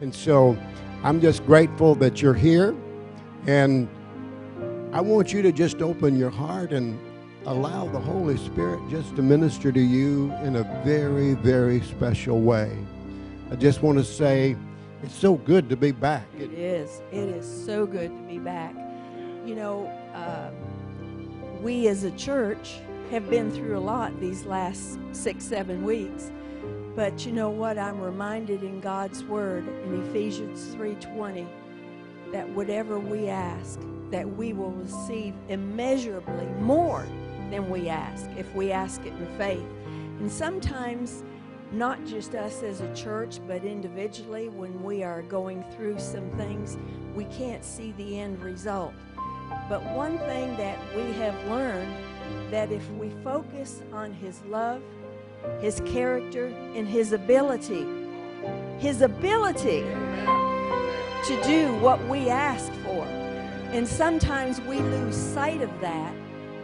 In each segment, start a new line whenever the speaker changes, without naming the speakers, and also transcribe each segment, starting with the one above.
And so I'm just grateful that you're here. And I want you to just open your heart and allow the Holy Spirit just to minister to you in a very, very special way. I just want to say it's so good to be back.
It is. It is so good to be back. You know, uh, we as a church have been through a lot these last six, seven weeks. But you know what? I'm reminded in God's Word in Ephesians 3:20 that whatever we ask, that we will receive immeasurably more than we ask if we ask it in faith. And sometimes, not just us as a church, but individually, when we are going through some things, we can't see the end result. But one thing that we have learned that if we focus on his love, his character, and his ability, his ability to do what we ask for. And sometimes we lose sight of that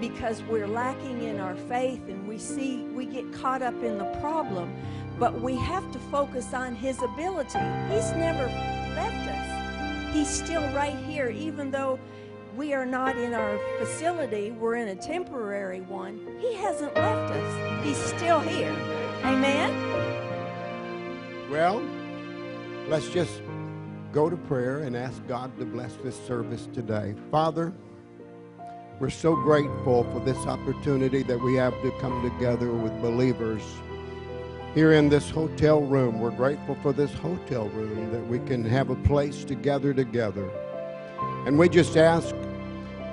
because we're lacking in our faith and we see we get caught up in the problem. But we have to focus on his ability. He's never left us. He's still right here even though we are not in our facility. We're in a temporary one. He hasn't left us. He's still here. Amen?
Well let's just go to prayer and ask god to bless this service today. Father we're so grateful for this opportunity that we have to come together with believers here in this hotel room. We're grateful for this hotel room that we can have a place to gather together. And we just ask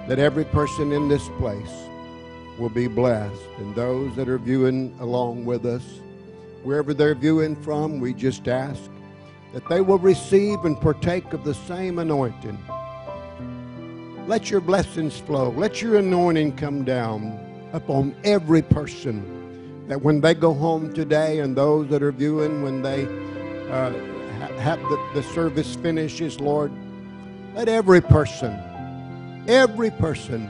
that every person in this place will be blessed. And those that are viewing along with us, wherever they're viewing from, we just ask that they will receive and partake of the same anointing let your blessings flow. Let your anointing come down upon every person. That when they go home today and those that are viewing, when they uh, have the, the service finishes, Lord, let every person, every person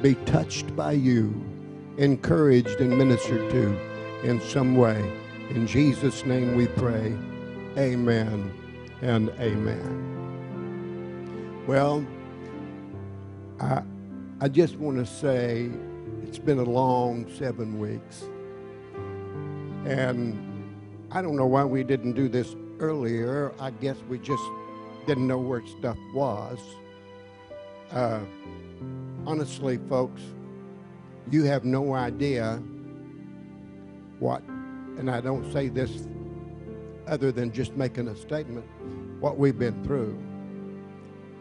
be touched by you, encouraged and ministered to in some way. In Jesus' name we pray. Amen and amen. Well, I, I just want to say it's been a long seven weeks. And I don't know why we didn't do this earlier. I guess we just didn't know where stuff was. Uh, honestly, folks, you have no idea what, and I don't say this other than just making a statement, what we've been through.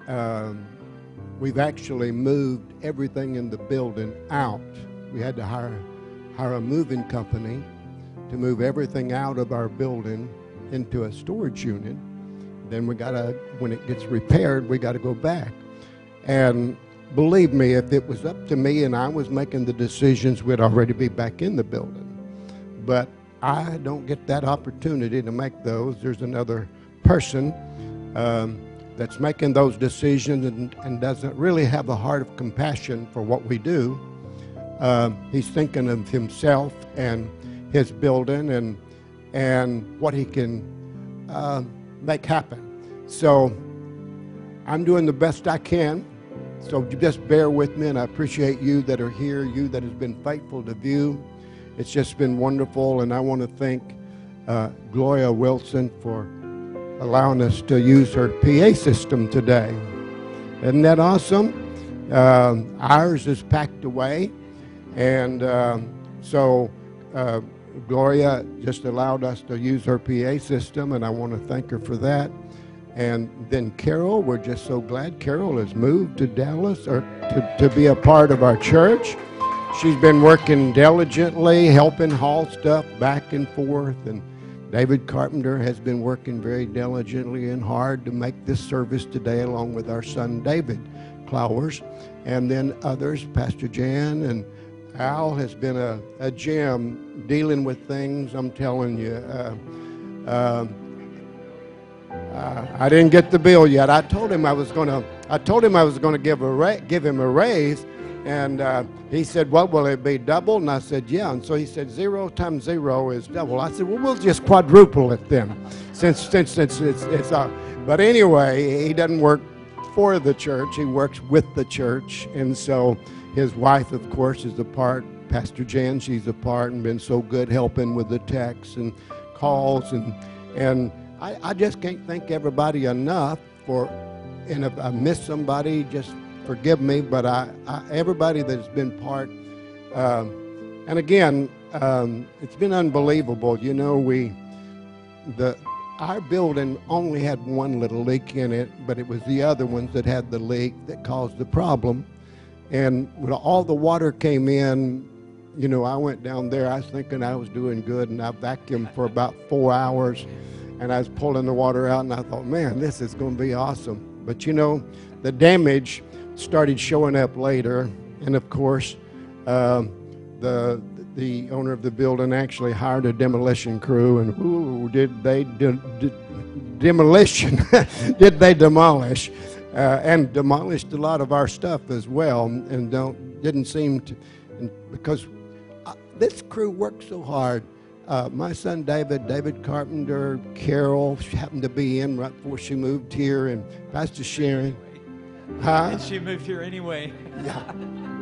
Um, We've actually moved everything in the building out. We had to hire, hire a moving company to move everything out of our building into a storage unit. Then we got to, when it gets repaired, we got to go back. And believe me, if it was up to me and I was making the decisions, we'd already be back in the building. But I don't get that opportunity to make those. There's another person. Um, that's making those decisions and, and, doesn't really have a heart of compassion for what we do. Uh, he's thinking of himself and his building and and what he can uh, make happen. So I'm doing the best I can. So just bear with me, and I appreciate you that are here, you that has been faithful to view. It's just been wonderful, and I want to thank uh, Gloria Wilson for allowing us to use her PA system today. Isn't that awesome? Uh, ours is packed away, and uh, so Gloria just allowed us to use her PA system, and I want to thank her for that. And then Carol, we're just so glad Carol has moved to Dallas or to, to be a part of our church. She's been working diligently, helping haul stuff back and forth, and David Carpenter has been working very diligently and hard to make this service today, along with our son David Clowers, and then others. Pastor Jan and Al has been a, a gem dealing with things. I'm telling you. Uh, uh, uh, I didn't get the bill yet. I told him I was going to. I told him I was going to give a ra- give him a raise, And uh, he said, What will it be? Double? And I said, Yeah. And so he said, Zero times zero is double. I said, Well, we'll just quadruple it then, since, since, since it's, it's uh, But anyway, he doesn't work for the church, he works with the church. And so his wife, of course, is a part. Pastor Jan, she's a part and been so good helping with the texts and calls. And, and I, I just can't thank everybody enough for, and if I miss somebody, just forgive me, but I, I everybody that's been part, um, and again, um, it's been unbelievable. You know, we the our building only had one little leak in it, but it was the other ones that had the leak that caused the problem. And when all the water came in, you know, I went down there. I was thinking I was doing good, and I vacuumed for about four hours, and I was pulling the water out, and I thought, man, this is going to be awesome. But you know, the damage started showing up later, and of course, um, the the owner of the building actually hired a demolition crew, and ooh, did they de- de- demolition? did they demolish? Uh, and demolished a lot of our stuff as well, and don't didn't seem to because uh, this crew worked so hard. Uh, my son David, David Carpenter, Carol happened to be in right before she moved here, and Pastor Sharon.
Huh? And she moved here anyway.
yeah.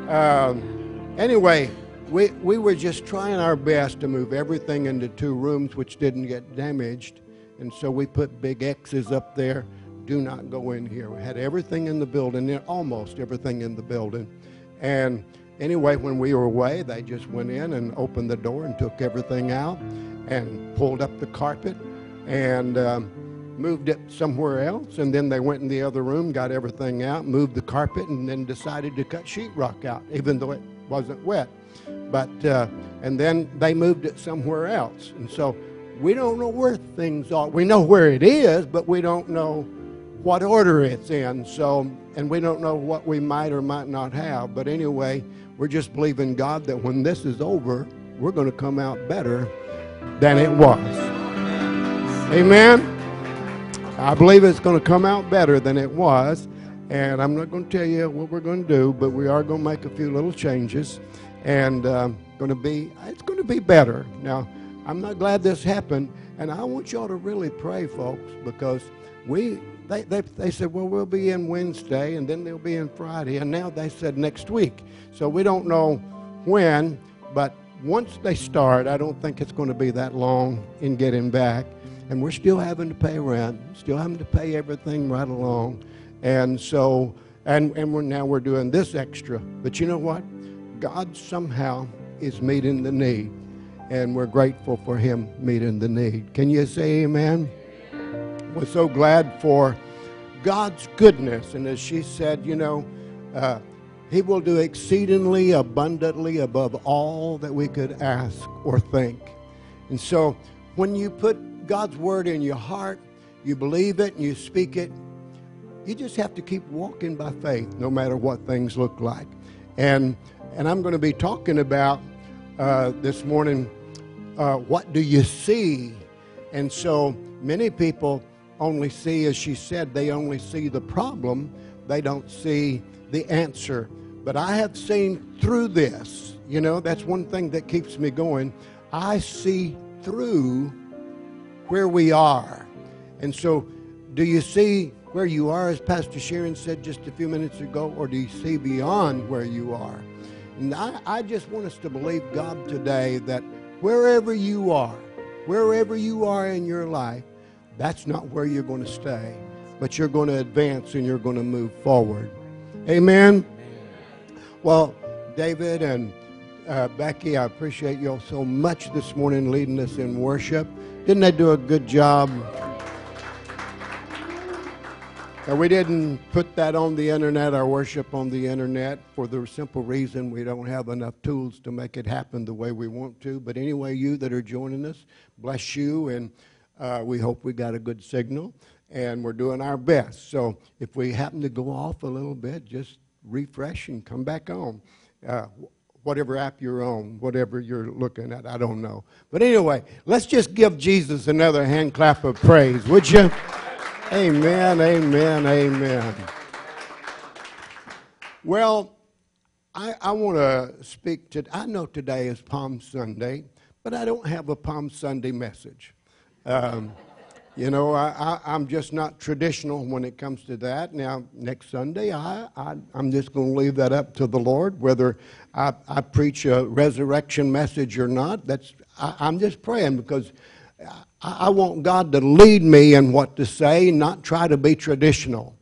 Um, anyway, we, we were just trying our best to move everything into two rooms which didn't get damaged. And so we put big X's up there. Do not go in here. We had everything in the building, almost everything in the building. And anyway, when we were away, they just went in and opened the door and took everything out and pulled up the carpet. And um, moved it somewhere else, and then they went in the other room, got everything out, moved the carpet, and then decided to cut sheetrock out, even though it wasn't wet. But uh, and then they moved it somewhere else, and so we don't know where things are. We know where it is, but we don't know what order it's in. So, and we don't know what we might or might not have. But anyway, we're just believing God that when this is over, we're going to come out better than it was. Amen. I believe it's going to come out better than it was. And I'm not going to tell you what we're going to do, but we are going to make a few little changes. And um, going to be, it's going to be better. Now, I'm not glad this happened. And I want y'all to really pray, folks, because we, they, they, they said, well, we'll be in Wednesday, and then they'll be in Friday. And now they said next week. So we don't know when, but once they start, I don't think it's going to be that long in getting back and we're still having to pay rent, still having to pay everything right along. And so, and, and we're, now we're doing this extra. But you know what? God somehow is meeting the need, and we're grateful for Him meeting the need. Can you say amen? We're so glad for God's goodness. And as she said, you know, uh, He will do exceedingly abundantly above all that we could ask or think. And so when you put God's word in your heart, you believe it and you speak it, you just have to keep walking by faith no matter what things look like. And, and I'm going to be talking about uh, this morning uh, what do you see? And so many people only see, as she said, they only see the problem, they don't see the answer. But I have seen through this, you know, that's one thing that keeps me going. I see through where we are. And so, do you see where you are, as Pastor Sharon said just a few minutes ago, or do you see beyond where you are? And I, I just want us to believe God today that wherever you are, wherever you are in your life, that's not where you're going to stay, but you're going to advance and you're going to move forward. Amen? Well, David and uh, Becky, I appreciate you all so much this morning leading us in worship. Didn't they do a good job? And we didn't put that on the internet, our worship on the internet, for the simple reason we don't have enough tools to make it happen the way we want to. But anyway, you that are joining us, bless you, and uh, we hope we got a good signal, and we're doing our best. So if we happen to go off a little bit, just refresh and come back on. Uh, whatever app you're on, whatever you're looking at. I don't know. But anyway, let's just give Jesus another hand clap of praise, would you? Amen, amen, amen. Well, I, I want to speak to, I know today is Palm Sunday, but I don't have a Palm Sunday message. Um, you know, I, am just not traditional when it comes to that. Now, next Sunday, I, I, am just going to leave that up to the Lord, whether I, I preach a resurrection message or not. That's, I, am just praying because I, I want God to lead me in what to say, not try to be traditional.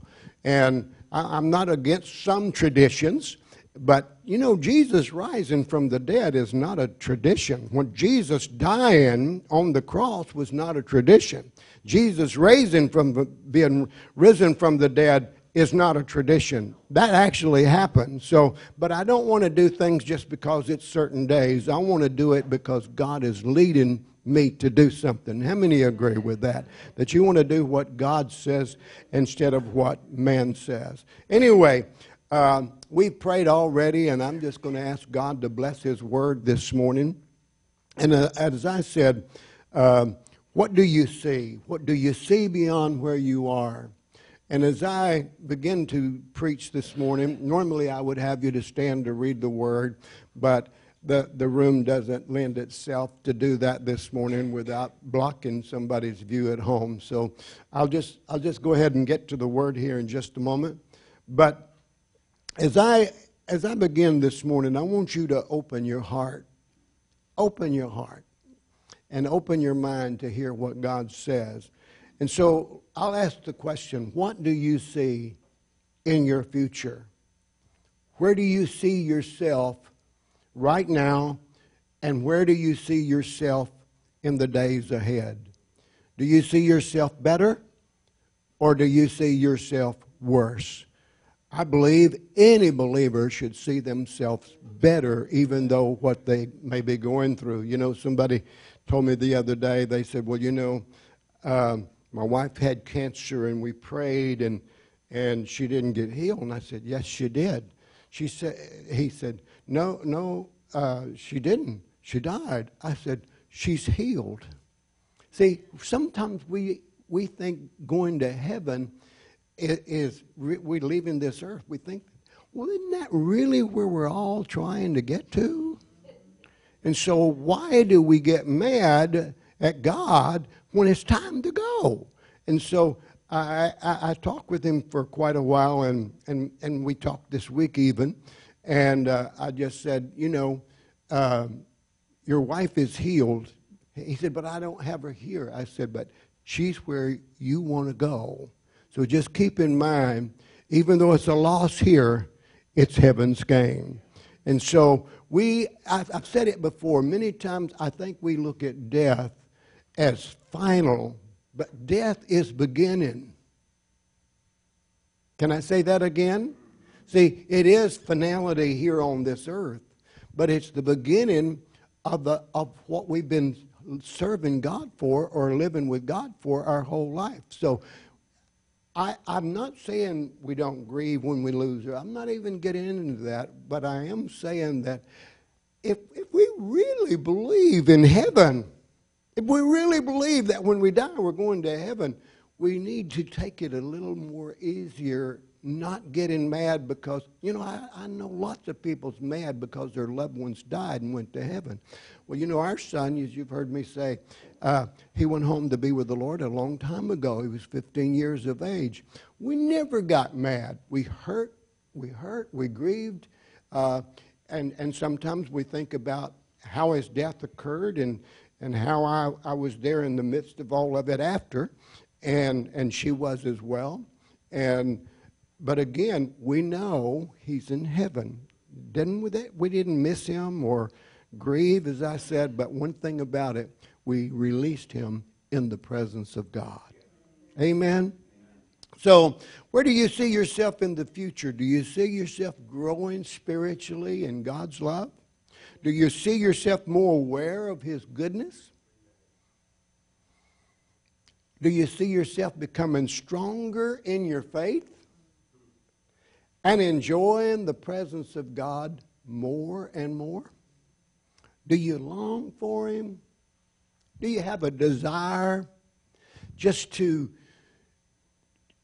And I, I'm not against some traditions. But you know, Jesus rising from the dead is not a tradition. When Jesus dying on the cross was not a tradition. Jesus raising from being risen from the dead is not a tradition. That actually happened. So, but I don't want to do things just because it's certain days. I want to do it because God is leading me to do something. How many agree with that? That you want to do what God says instead of what man says. Anyway, uh, we've prayed already, and I'm just going to ask God to bless His word this morning. And uh, as I said, uh, what do you see? What do you see beyond where you are? And as I begin to preach this morning, normally I would have you to stand to read the word, but the, the room doesn't lend itself to do that this morning without blocking somebody's view at home. So I'll just, I'll just go ahead and get to the word here in just a moment. But as I as I begin this morning, I want you to open your heart. Open your heart and open your mind to hear what God says. And so I'll ask the question what do you see in your future? Where do you see yourself right now? And where do you see yourself in the days ahead? Do you see yourself better or do you see yourself worse? I believe any believer should see themselves better, even though what they may be going through. You know, somebody told me the other day, they said, Well, you know, um, my wife had cancer and we prayed and, and she didn't get healed. And I said, Yes, she did. She said, he said, No, no, uh, she didn't. She died. I said, She's healed. See, sometimes we, we think going to heaven is we leaving this earth, we think, well, isn't that really where we're all trying to get to? And so, why do we get mad at God when it's time to go? And so, I, I, I talked with him for quite a while, and, and, and we talked this week even. And uh, I just said, you know, uh, your wife is healed. He said, but I don't have her here. I said, but she's where you want to go. So just keep in mind, even though it's a loss here, it's heaven's gain. And so we, I've said it before, many times I think we look at death as final, but death is beginning. Can I say that again? See, it is finality here on this earth, but it's the beginning of, the, of what we've been serving God for or living with God for our whole life. So I, am not saying we don't grieve when we lose her. I'm not even getting into that, but I am saying that if, if we really believe in heaven, if we really believe that when we die we're going to heaven, we need to take it a little more easier not getting mad because, you know, I, I know lots of people's mad because their loved ones died and went to heaven. Well, you know, our son, as you've heard me say, uh, he went home to be with the Lord a long time ago. He was 15 years of age. We never got mad. We hurt, we hurt, we grieved, uh, and, and sometimes we think about how his death occurred and, and how I, I was there in the midst of all of it after, and, and she was as well. And but again, we know he's in heaven. Didn't we, that, we didn't miss him or grieve, as I said, but one thing about it, we released him in the presence of God. Amen? So, where do you see yourself in the future? Do you see yourself growing spiritually in God's love? Do you see yourself more aware of His goodness? Do you see yourself becoming stronger in your faith? and enjoying the presence of God more and more? Do you long for Him? Do you have a desire just to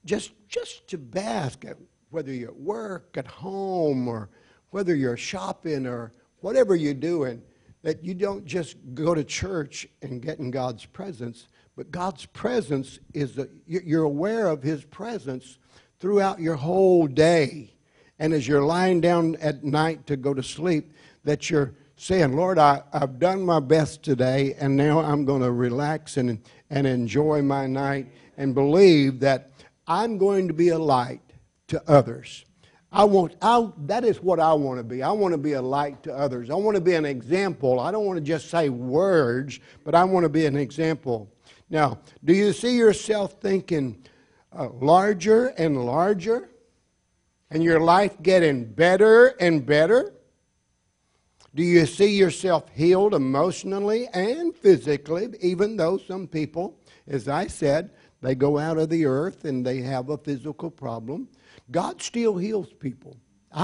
just just to bask at whether you're at work, at home, or whether you're shopping or whatever you're doing, that you don't just go to church and get in God's presence, but God's presence is that you're aware of His presence throughout your whole day. And as you're lying down at night to go to sleep, that you're saying, Lord, I, have done my best today, and now I'm going to relax and, and enjoy my night and believe that I'm going to be a light to others. I want, I, that is what I want to be. I want to be a light to others. I want to be an example. I don't want to just say words, but I want to be an example. Now, do you see yourself thinking uh, larger and larger? And your life getting better and better? Do you see yourself healed emotionally and physically, even though some people, as I said, they go out of the earth and they have a physical problem? God still heals people.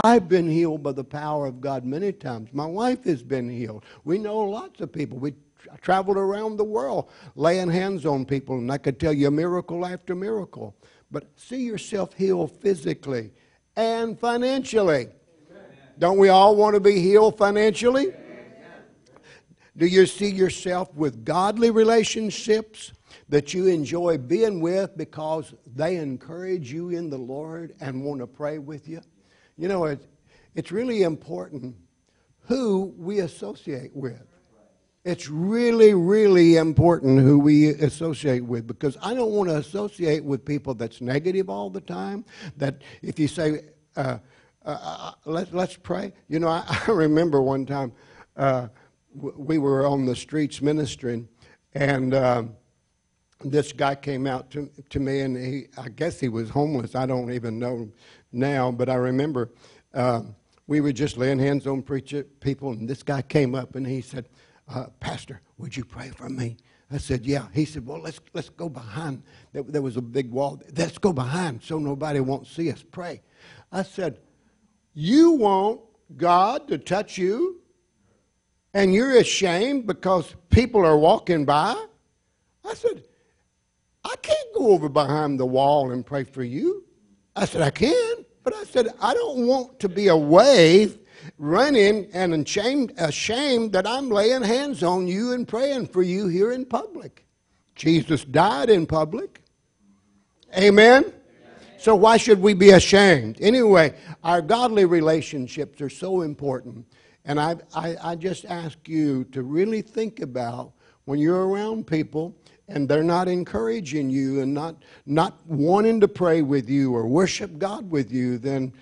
I've been healed by the power of God many times. My wife has been healed. We know lots of people. We tra- traveled around the world laying hands on people, and I could tell you miracle after miracle. But see yourself healed physically and financially. Don't we all want to be healed financially? Do you see yourself with godly relationships that you enjoy being with because they encourage you in the Lord and want to pray with you? You know, it, it's really important who we associate with. It's really, really important who we associate with because I don't want to associate with people that's negative all the time. That if you say, uh, uh, uh, let, let's pray. You know, I, I remember one time uh, w- we were on the streets ministering, and um, this guy came out to, to me, and he, I guess he was homeless. I don't even know now, but I remember um, we were just laying hands on preacher people, and this guy came up and he said, uh, Pastor, would you pray for me? I said, Yeah. He said, Well, let's, let's go behind. There was a big wall. Let's go behind so nobody won't see us pray. I said, you want God to touch you, and you're ashamed because people are walking by? I said, I can't go over behind the wall and pray for you. I said, I can, but I said, I don't want to be away running and ashamed, ashamed that I'm laying hands on you and praying for you here in public. Jesus died in public. Amen. So why should we be ashamed? Anyway, our godly relationships are so important. And I, I, I just ask you to really think about when you're around people and they're not encouraging you and not, not wanting to pray with you or worship God with you, then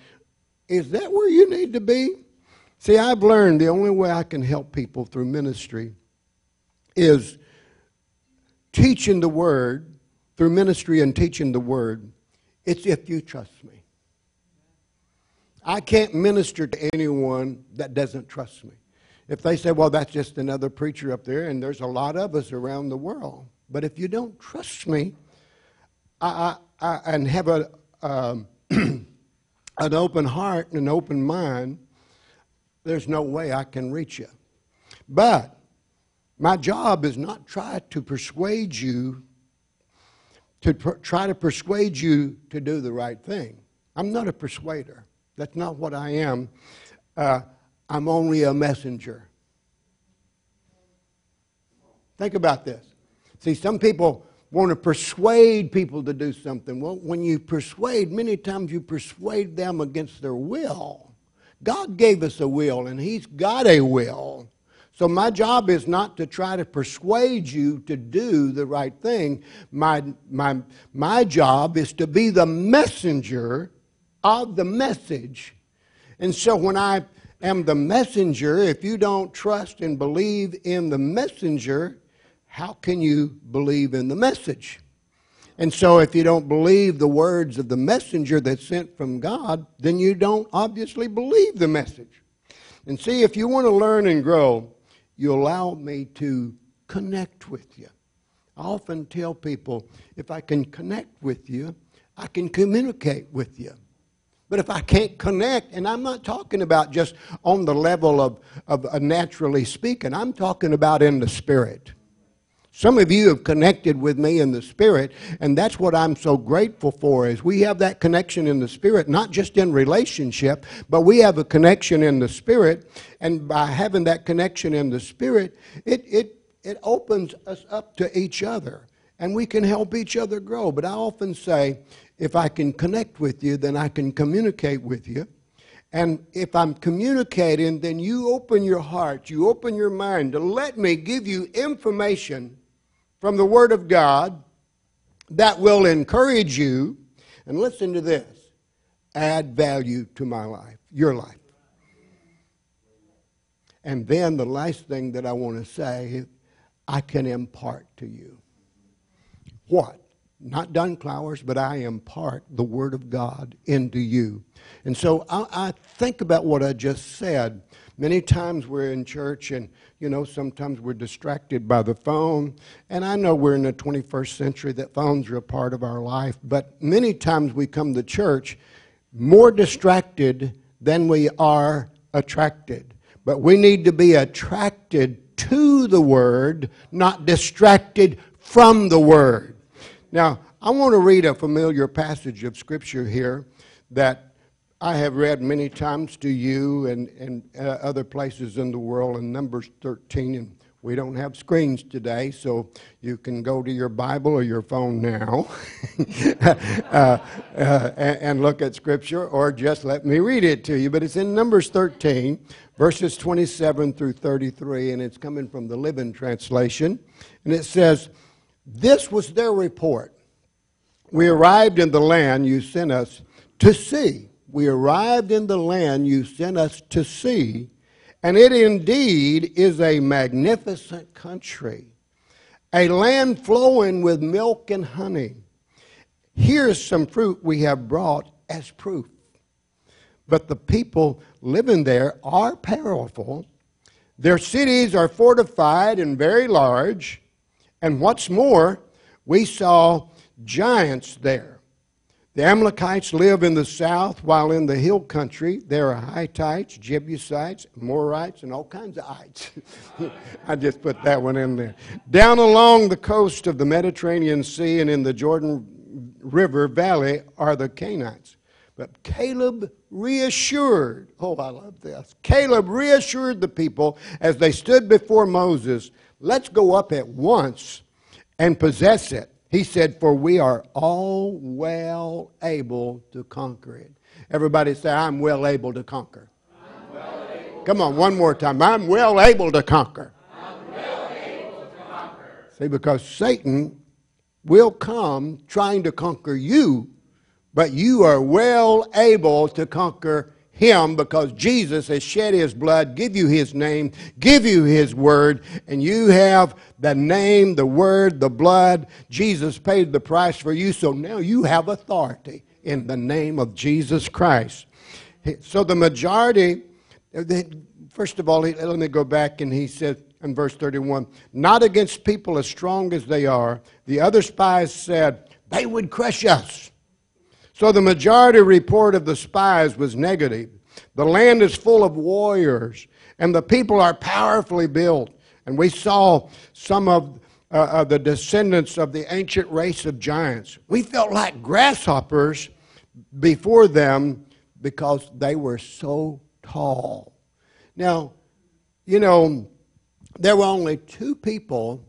is that where you need to be? See, I've learned the only way I can help people through ministry is teaching the Word, through ministry and teaching the Word it's if you trust me. I can't minister to anyone that doesn't trust me. If they say, well, that's just another preacher up there, and there's a lot of us around the world. But if you don't trust me I, I, I, and have a, um, an open heart and an open mind, there's no way I can reach you. But my job is not try to persuade you to pr- try to persuade you to do the right thing. I'm not a persuader. That's not what I am. Uh, I'm only a messenger. Think about this. See, some people want to persuade people to do something. Well, when you persuade, many times you persuade them against their will. God gave us a will, and He's got a will. So, my job is not to try to persuade you to do the right thing. My, my, my job is to be the messenger of the message. And so, when I am the messenger, if you don't trust and believe in the messenger, how can you believe in the message? And so, if you don't believe the words of the messenger that's sent from God, then you don't obviously believe the message. And see, if you want to learn and grow, you allow me to connect with you. I often tell people if I can connect with you, I can communicate with you. But if I can't connect, and I'm not talking about just on the level of, of uh, naturally speaking, I'm talking about in the spirit. Some of you have connected with me in the Spirit, and that's what I'm so grateful for is we have that connection in the Spirit, not just in relationship, but we have a connection in the Spirit. And by having that connection in the Spirit, it, it, it opens us up to each other, and we can help each other grow. But I often say, if I can connect with you, then I can communicate with you. And if I'm communicating, then you open your heart, you open your mind to let me give you information from the Word of God that will encourage you, and listen to this add value to my life, your life. And then the last thing that I want to say, I can impart to you. What? Not Don Clowers, but I impart the Word of God into you. And so I, I think about what I just said. Many times we're in church and you know, sometimes we're distracted by the phone. And I know we're in the 21st century that phones are a part of our life, but many times we come to church more distracted than we are attracted. But we need to be attracted to the Word, not distracted from the Word. Now, I want to read a familiar passage of Scripture here that I have read many times to you and, and uh, other places in the world in Numbers 13. And we don't have screens today, so you can go to your Bible or your phone now uh, uh, and, and look at Scripture, or just let me read it to you. But it's in Numbers 13, verses 27 through 33, and it's coming from the Living Translation. And it says, This was their report. We arrived in the land you sent us to see we arrived in the land you sent us to see, and it indeed is a magnificent country, a land flowing with milk and honey. Here's some fruit we have brought as proof. But the people living there are powerful. Their cities are fortified and very large. And what's more, we saw giants there the Amalekites live in the south, while in the hill country there are Hittites, Jebusites, Amorites, and all kinds of ites. I just put that one in there. Down along the coast of the Mediterranean Sea and in the Jordan River Valley are the Canaanites. But Caleb reassured, oh, I love this. Caleb reassured the people as they stood before Moses, let's go up at once and possess it he said, For we are all well able to conquer it. Everybody say, I'm well able to conquer. Well able Come on, one more time. I'm well able to conquer. Well able to conquer. See, because Satan will come trying to conquer you, but you are well able to conquer him because Jesus has shed his blood, give you his name, give you his word, and you have the name, the word, the blood. Jesus paid the price for you, so now you have authority in the name of Jesus Christ. So the majority, uh, first of all, let me go back and he said in verse 31 not against people as strong as they are. The other spies said, they would crush us. So the majority report of the spies was negative. The land is full of warriors, and the people are powerfully built. And we saw some of uh, the descendants of the ancient race of giants. We felt like grasshoppers before them because they were so tall. Now, you know, there were only two people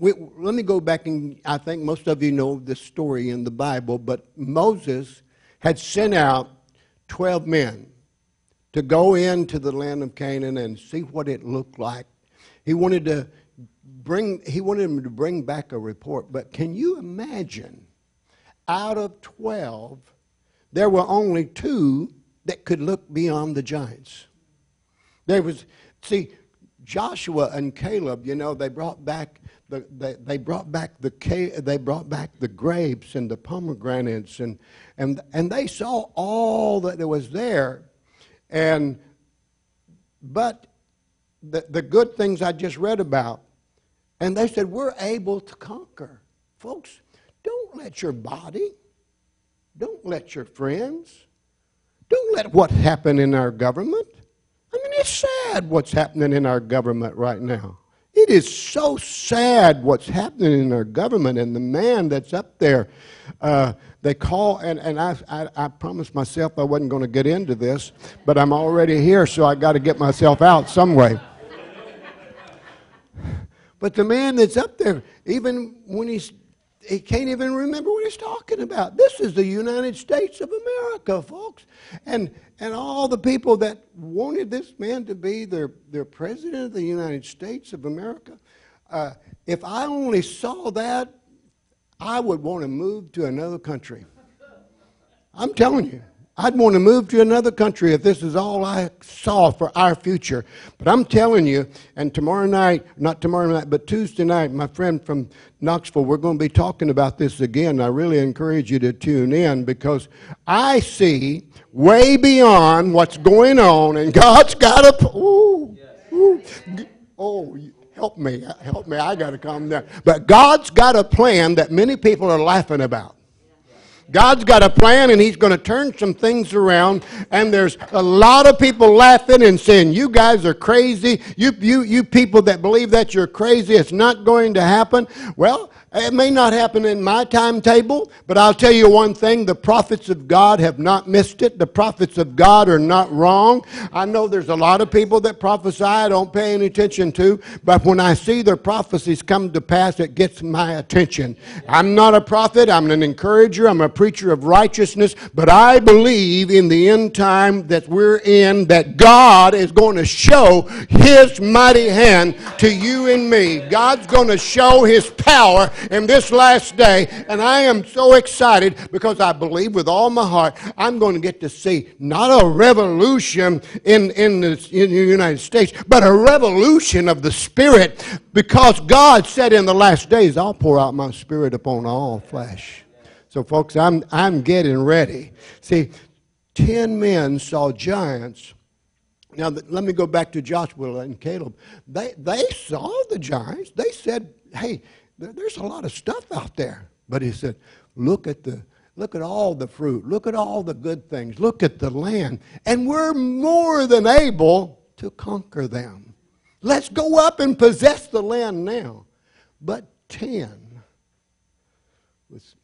we, let me go back and I think most of you know this story in the Bible, but Moses had sent out 12 men to go into the land of Canaan and see what it looked like. He wanted to bring he wanted them to bring back a report, but can you imagine out of 12 there were only two that could look beyond the giants. There was see Joshua and Caleb, you know, they brought back the, they, they brought back the they brought back the grapes and the pomegranates and and and they saw all that was there, and but the the good things I just read about, and they said we're able to conquer, folks. Don't let your body, don't let your friends, don't let what happened in our government. I mean, it's sad what's happening in our government right now. It is so sad what's happening in our government and the man that's up there. Uh, they call, and, and I, I, I promised myself I wasn't going to get into this, but I'm already here, so I got to get myself out some way. But the man that's up there, even when he's he can't even remember what he's talking about. This is the United States of America, folks. And, and all the people that wanted this man to be their, their president of the United States of America, uh, if I only saw that, I would want to move to another country. I'm telling you. I'd want to move to another country if this is all I saw for our future. But I'm telling you, and tomorrow night, not tomorrow night, but Tuesday night, my friend from Knoxville, we're going to be talking about this again. I really encourage you to tune in because I see way beyond what's going on, and God's got a. Ooh, ooh, oh, help me, help me. I got to calm down. But God's got a plan that many people are laughing about. God's got a plan and He's going to turn some things around. And there's a lot of people laughing and saying, You guys are crazy. You, you, you people that believe that you're crazy, it's not going to happen. Well, it may not happen in my timetable, but I'll tell you one thing the prophets of God have not missed it. The prophets of God are not wrong. I know there's a lot of people that prophesy I don't pay any attention to, but when I see their prophecies come to pass, it gets my attention. I'm not a prophet, I'm an encourager, I'm a preacher of righteousness, but I believe in the end time that we're in that God is going to show His mighty hand to you and me. God's going to show His power in this last day. And I am so excited because I believe with all my heart I'm going to get to see not a revolution in, in, the, in the United States, but a revolution of the Spirit because God said in the last days, I'll pour out my Spirit upon all flesh. So, folks, I'm, I'm getting ready. See, 10 men saw giants. Now, let me go back to Joshua and Caleb. They, they saw the giants. They said, hey, there's a lot of stuff out there. But he said, look at the look at all the fruit, look at all the good things, look at the land, and we're more than able to conquer them. Let's go up and possess the land now. But 10 was,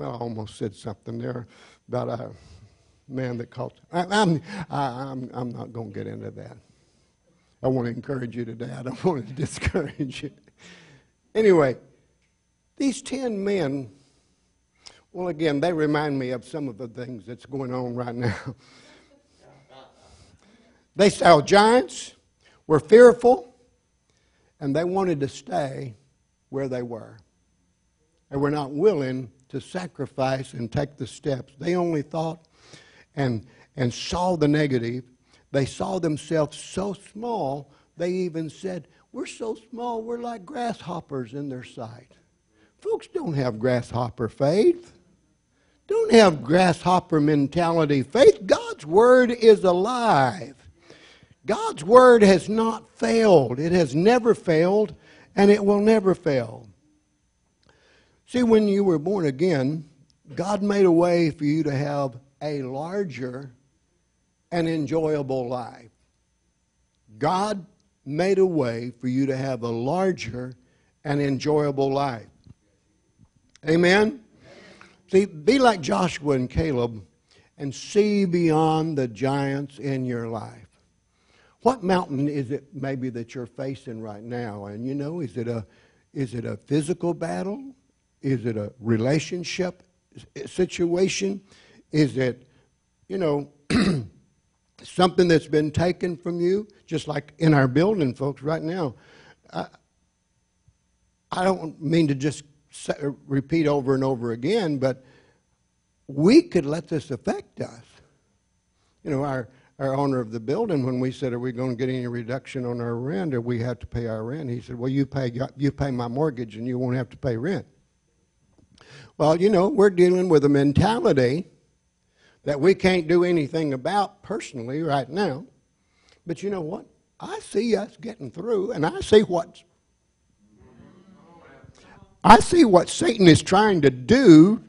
well, I almost said something there about a man that called. I, I'm, I, I'm, I'm not going to get into that. I want to encourage you today. I don't want to discourage you. Anyway, these 10 men, well, again, they remind me of some of the things that's going on right now. they saw giants, were fearful, and they wanted to stay where they were. They were not willing to sacrifice and take the steps. They only thought and, and saw the negative. They saw themselves so small, they even said, We're so small, we're like grasshoppers in their sight. Folks don't have grasshopper faith. Don't have grasshopper mentality faith. God's word is alive. God's word has not failed. It has never failed, and it will never fail. See, when you were born again, God made a way for you to have a larger and enjoyable life. God made a way for you to have a larger and enjoyable life. Amen? See, be like Joshua and Caleb and see beyond the giants in your life. What mountain is it maybe that you're facing right now? And you know, is it a is it a physical battle? Is it a relationship situation? Is it, you know, something that's been taken from you? Just like in our building, folks, right now. I, I don't mean to just repeat over and over again, but we could let this affect us. You know, our, our owner of the building, when we said, Are we going to get any reduction on our rent or we have to pay our rent? He said, Well, you pay, you pay my mortgage and you won't have to pay rent. Well, you know, we're dealing with a mentality that we can't do anything about personally right now. But you know what? I see us getting through, and I see what's I see what Satan is trying to do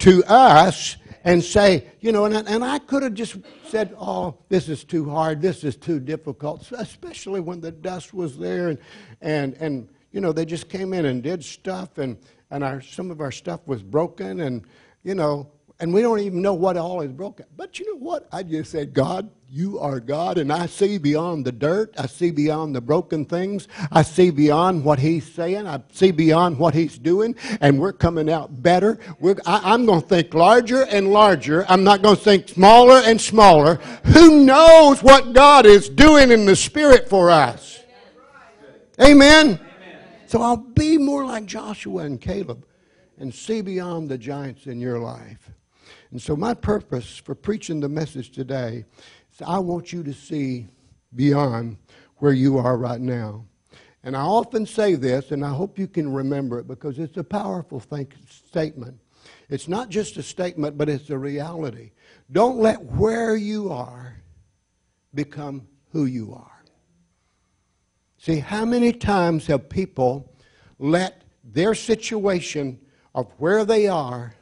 to us, and say, you know, and, and I could have just said, oh, this is too hard, this is too difficult, especially when the dust was there and, and, and you know, they just came in and did stuff and, and our, some of our stuff was broken and, you know, and we don't even know what all is broken. But you know what? I just said, God, you are God, and I see beyond the dirt. I see beyond the broken things. I see beyond what He's saying. I see beyond what He's doing, and we're coming out better. We're, I, I'm going to think larger and larger. I'm not going to think smaller and smaller. Who knows what God is doing in the Spirit for us? Amen. So I'll be more like Joshua and Caleb and see beyond the giants in your life. And so, my purpose for preaching the message today is I want you to see beyond where you are right now. And I often say this, and I hope you can remember it because it's a powerful think, statement. It's not just a statement, but it's a reality. Don't let where you are become who you are. See, how many times have people let their situation of where they are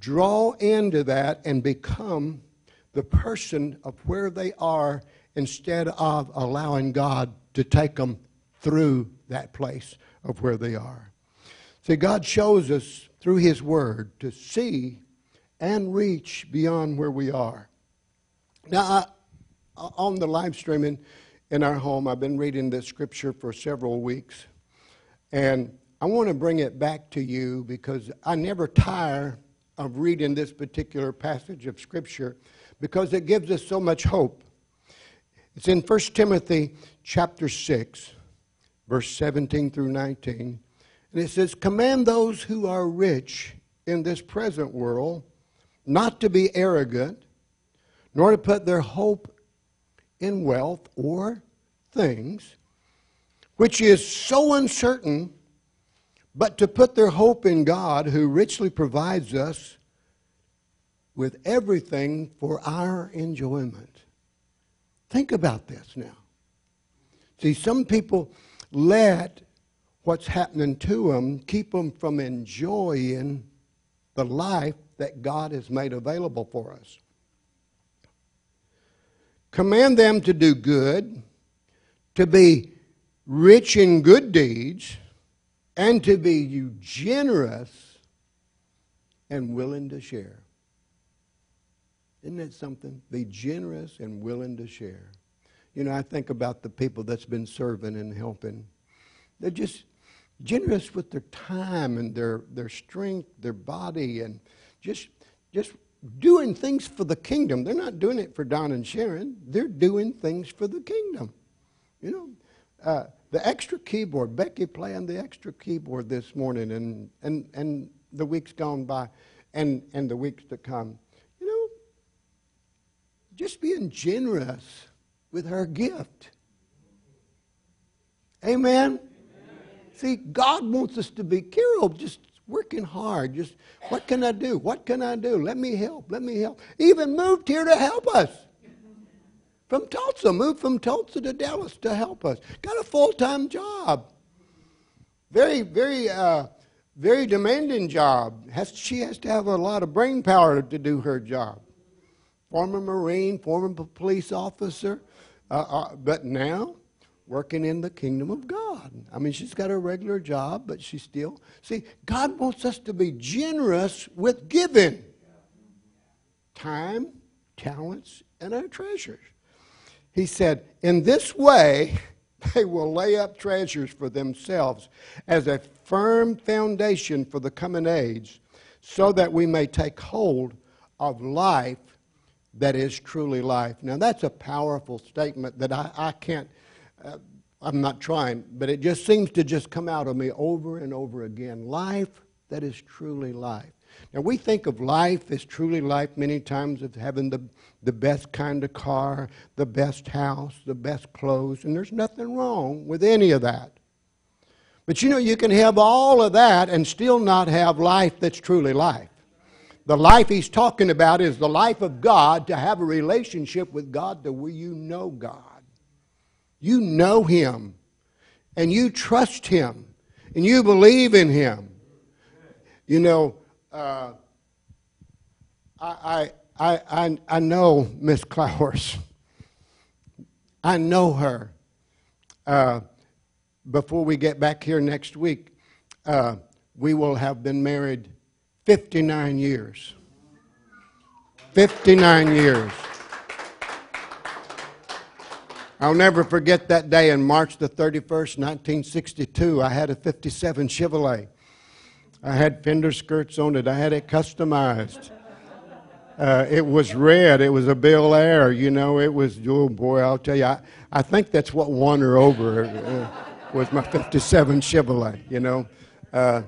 draw into that and become the person of where they are instead of allowing God to take them through that place of where they are. See, God shows us through His Word to see and reach beyond where we are. Now, I, on the live streaming in our home, I've been reading this scripture for several weeks, and I want to bring it back to you because I never tire of reading this particular passage of Scripture because it gives us so much hope. It's in 1 Timothy chapter 6, verse 17 through 19. And it says, Command those who are rich in this present world not to be arrogant, nor to put their hope in wealth or things, which is so uncertain but to put their hope in God who richly provides us with everything for our enjoyment. Think about this now. See, some people let what's happening to them keep them from enjoying the life that God has made available for us. Command them to do good, to be rich in good deeds and to be generous and willing to share. Isn't that something? Be generous and willing to share. You know, I think about the people that's been serving and helping. They're just generous with their time and their, their strength, their body, and just just doing things for the kingdom. They're not doing it for Don and Sharon. They're doing things for the kingdom. You know, uh, the extra keyboard, Becky playing the extra keyboard this morning and, and, and the weeks gone by and, and the weeks to come. You know, just being generous with her gift. Amen? Amen? See, God wants us to be careful, just working hard. Just, what can I do? What can I do? Let me help. Let me help. Even moved here to help us from Tulsa, moved from Tulsa to Dallas to help us. Got a full time job. Very, very, uh, very demanding job. Has, she has to have a lot of brain power to do her job. Former Marine, former police officer, uh, uh, but now working in the kingdom of God. I mean, she's got a regular job, but she still. See, God wants us to be generous with giving time, talents, and our treasures. He said, In this way, they will lay up treasures for themselves as a firm foundation for the coming age, so that we may take hold of life that is truly life. Now, that's a powerful statement that I, I can't, uh, I'm not trying, but it just seems to just come out of me over and over again. Life that is truly life. Now, we think of life as truly life many times of having the, the best kind of car, the best house, the best clothes, and there's nothing wrong with any of that. But you know, you can have all of that and still not have life that's truly life. The life he's talking about is the life of God to have a relationship with God to where you know God. You know Him, and you trust Him, and you believe in Him. You know, uh, I, I, I, I know Miss Clowers. I know her. Uh, before we get back here next week, uh, we will have been married 59 years. 59 years. I'll never forget that day in March the 31st, 1962. I had a 57 Chevrolet. I had fender skirts on it. I had it customized. Uh, it was red. It was a Bel Air. You know, it was, oh boy, I'll tell you, I, I think that's what won her over uh, was my 57 Chevrolet, you know, uh,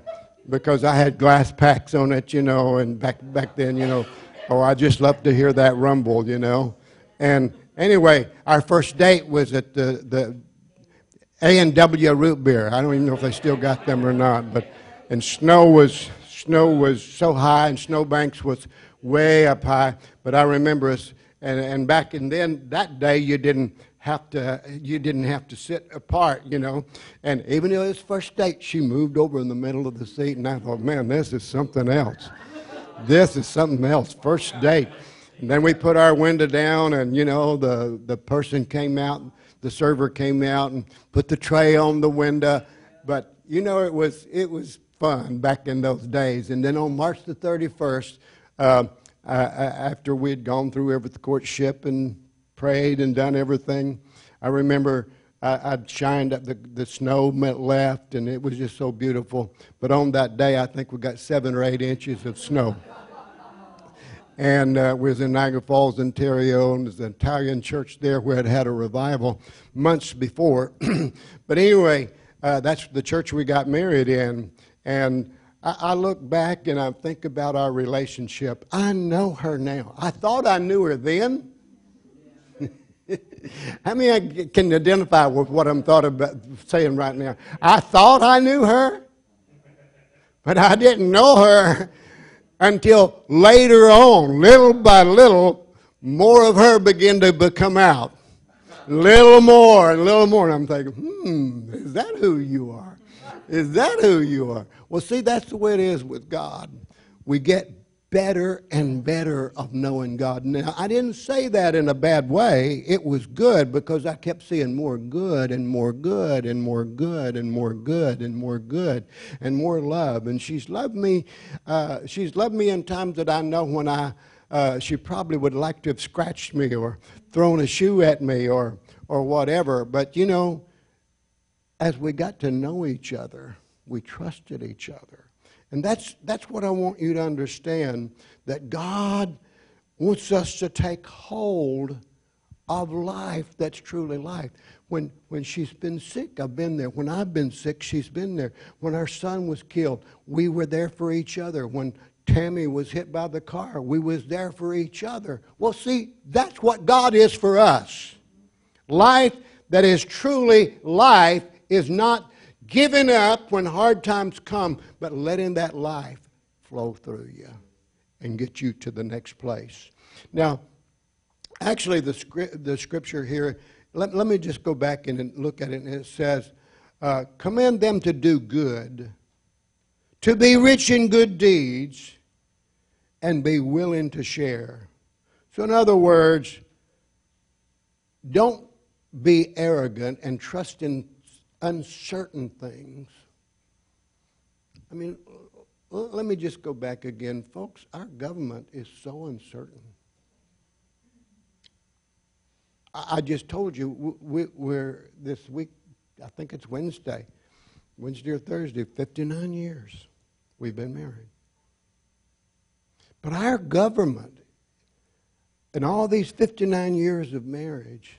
because I had glass packs on it, you know, and back, back then, you know, oh, I just love to hear that rumble, you know. And Anyway, our first date was at the, the A&W root beer. I don't even know if they still got them or not, but and snow was snow was so high and snowbanks was way up high. But I remember us, and, and back in then that day you didn't have to you didn't have to sit apart, you know. And even though it was first date, she moved over in the middle of the seat, and I thought, man, this is something else. This is something else. First date. And then we put our window down, and you know, the, the person came out, the server came out and put the tray on the window. But you know, it was, it was fun back in those days. And then on March the 31st, uh, after we had gone through every courtship and prayed and done everything, I remember I, would shined up, the, the snow left, and it was just so beautiful. But on that day, I think we got seven or eight inches of snow and uh, was in Niagara Falls, Ontario, and there's an Italian church there where it had a revival months before. but anyway, uh, that's the church we got married in. And I, I, look back and I think about our relationship. I know her now. I thought I knew her then. How many can identify with what I'm thought about saying right now? I thought I knew her, but I didn't know her until later on, little by little, more of her began to become out. Little more and little more. And I'm thinking, hmm, is that who you are? Is that who you are? Well, see, that's the way it is with God. We get better and better of knowing God. Now, I didn't say that in a bad way. It was good because I kept seeing more good and more good and more good and more good and more good and more love. And she's loved me. Uh, she's loved me in times that I know when I. Uh, she probably would like to have scratched me or thrown a shoe at me or or whatever. But you know, as we got to know each other, we trusted each other. And that's, that's what I want you to understand that God wants us to take hold of life that's truly life. When, when she's been sick, I've been there. When I've been sick, she's been there. When our son was killed, we were there for each other. When Tammy was hit by the car, we was there for each other. Well, see, that's what God is for us. Life that is truly life is not giving up when hard times come, but letting that life flow through you and get you to the next place. Now, actually, the, the scripture here, let, let me just go back and look at it, and it says, uh, Command them to do good, to be rich in good deeds, and be willing to share. So, in other words, don't be arrogant and trust in uncertain things. I mean, let me just go back again, folks. Our government is so uncertain. I just told you we're this week, I think it's Wednesday, Wednesday or Thursday, 59 years we've been married. But our government, in all these 59 years of marriage,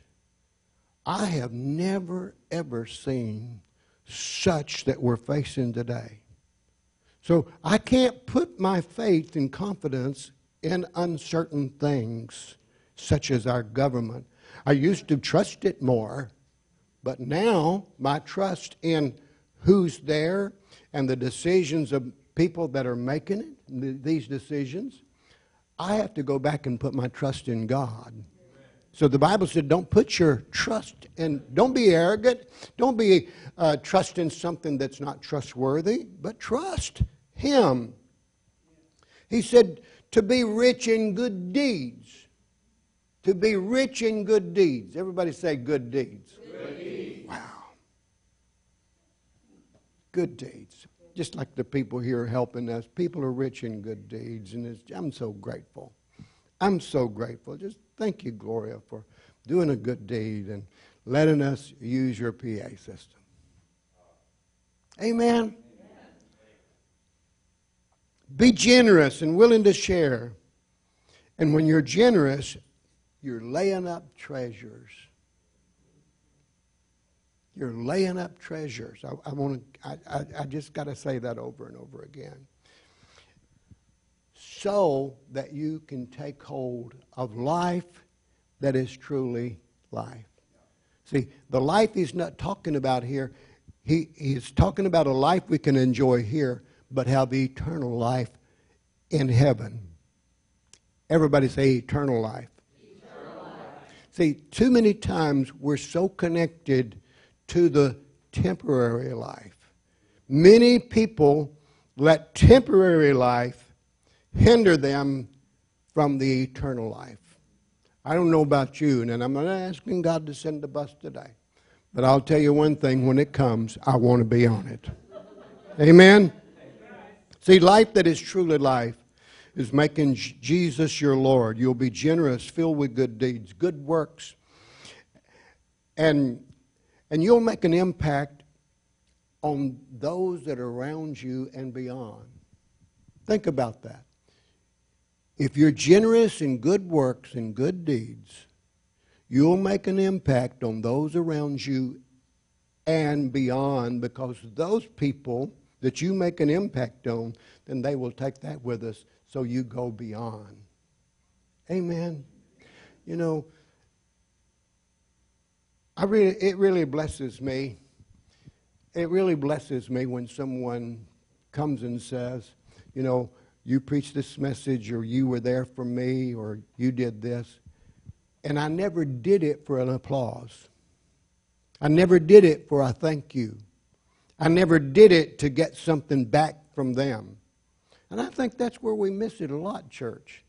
I have never, ever seen such that we're facing today. So I can't put my faith and confidence in uncertain things, such as our government. I used to trust it more, but now my trust in who's there and the decisions of people that are making it, these decisions, I have to go back and put my trust in God. So the Bible said, don't put your trust in, don't be arrogant. Don't be uh, trust in something that's not trustworthy, but trust Him. He said, to be rich in good deeds. To be rich in good deeds. Everybody say good deeds.
Good deeds.
Wow. Good deeds. Just like the people here helping us. People are rich in good deeds, and I'm so grateful. I'm so grateful. Just thank you, Gloria, for doing a good deed and letting us use your PA system. Amen. Amen. Be generous and willing to share. And when you're generous, you're laying up treasures. You're laying up treasures. I, I want to. I, I, I just got to say that over and over again. So that you can take hold of life that is truly life. See, the life he's not talking about here, he, he's talking about a life we can enjoy here, but have eternal life in heaven. Everybody say eternal life. eternal life. See, too many times we're so connected to the temporary life. Many people let temporary life hinder them from the eternal life. I don't know about you, and I'm not asking God to send the bus today. But I'll tell you one thing when it comes, I want to be on it. Amen? See, life that is truly life is making Jesus your Lord. You'll be generous, filled with good deeds, good works. And, and you'll make an impact on those that are around you and beyond. Think about that. If you're generous in good works and good deeds, you'll make an impact on those around you and beyond because those people that you make an impact on, then they will take that with us so you go beyond. Amen. You know, I really, it really blesses me. It really blesses me when someone comes and says, you know, you preached this message, or you were there for me, or you did this. And I never did it for an applause. I never did it for a thank you. I never did it to get something back from them. And I think that's where we miss it a lot, church.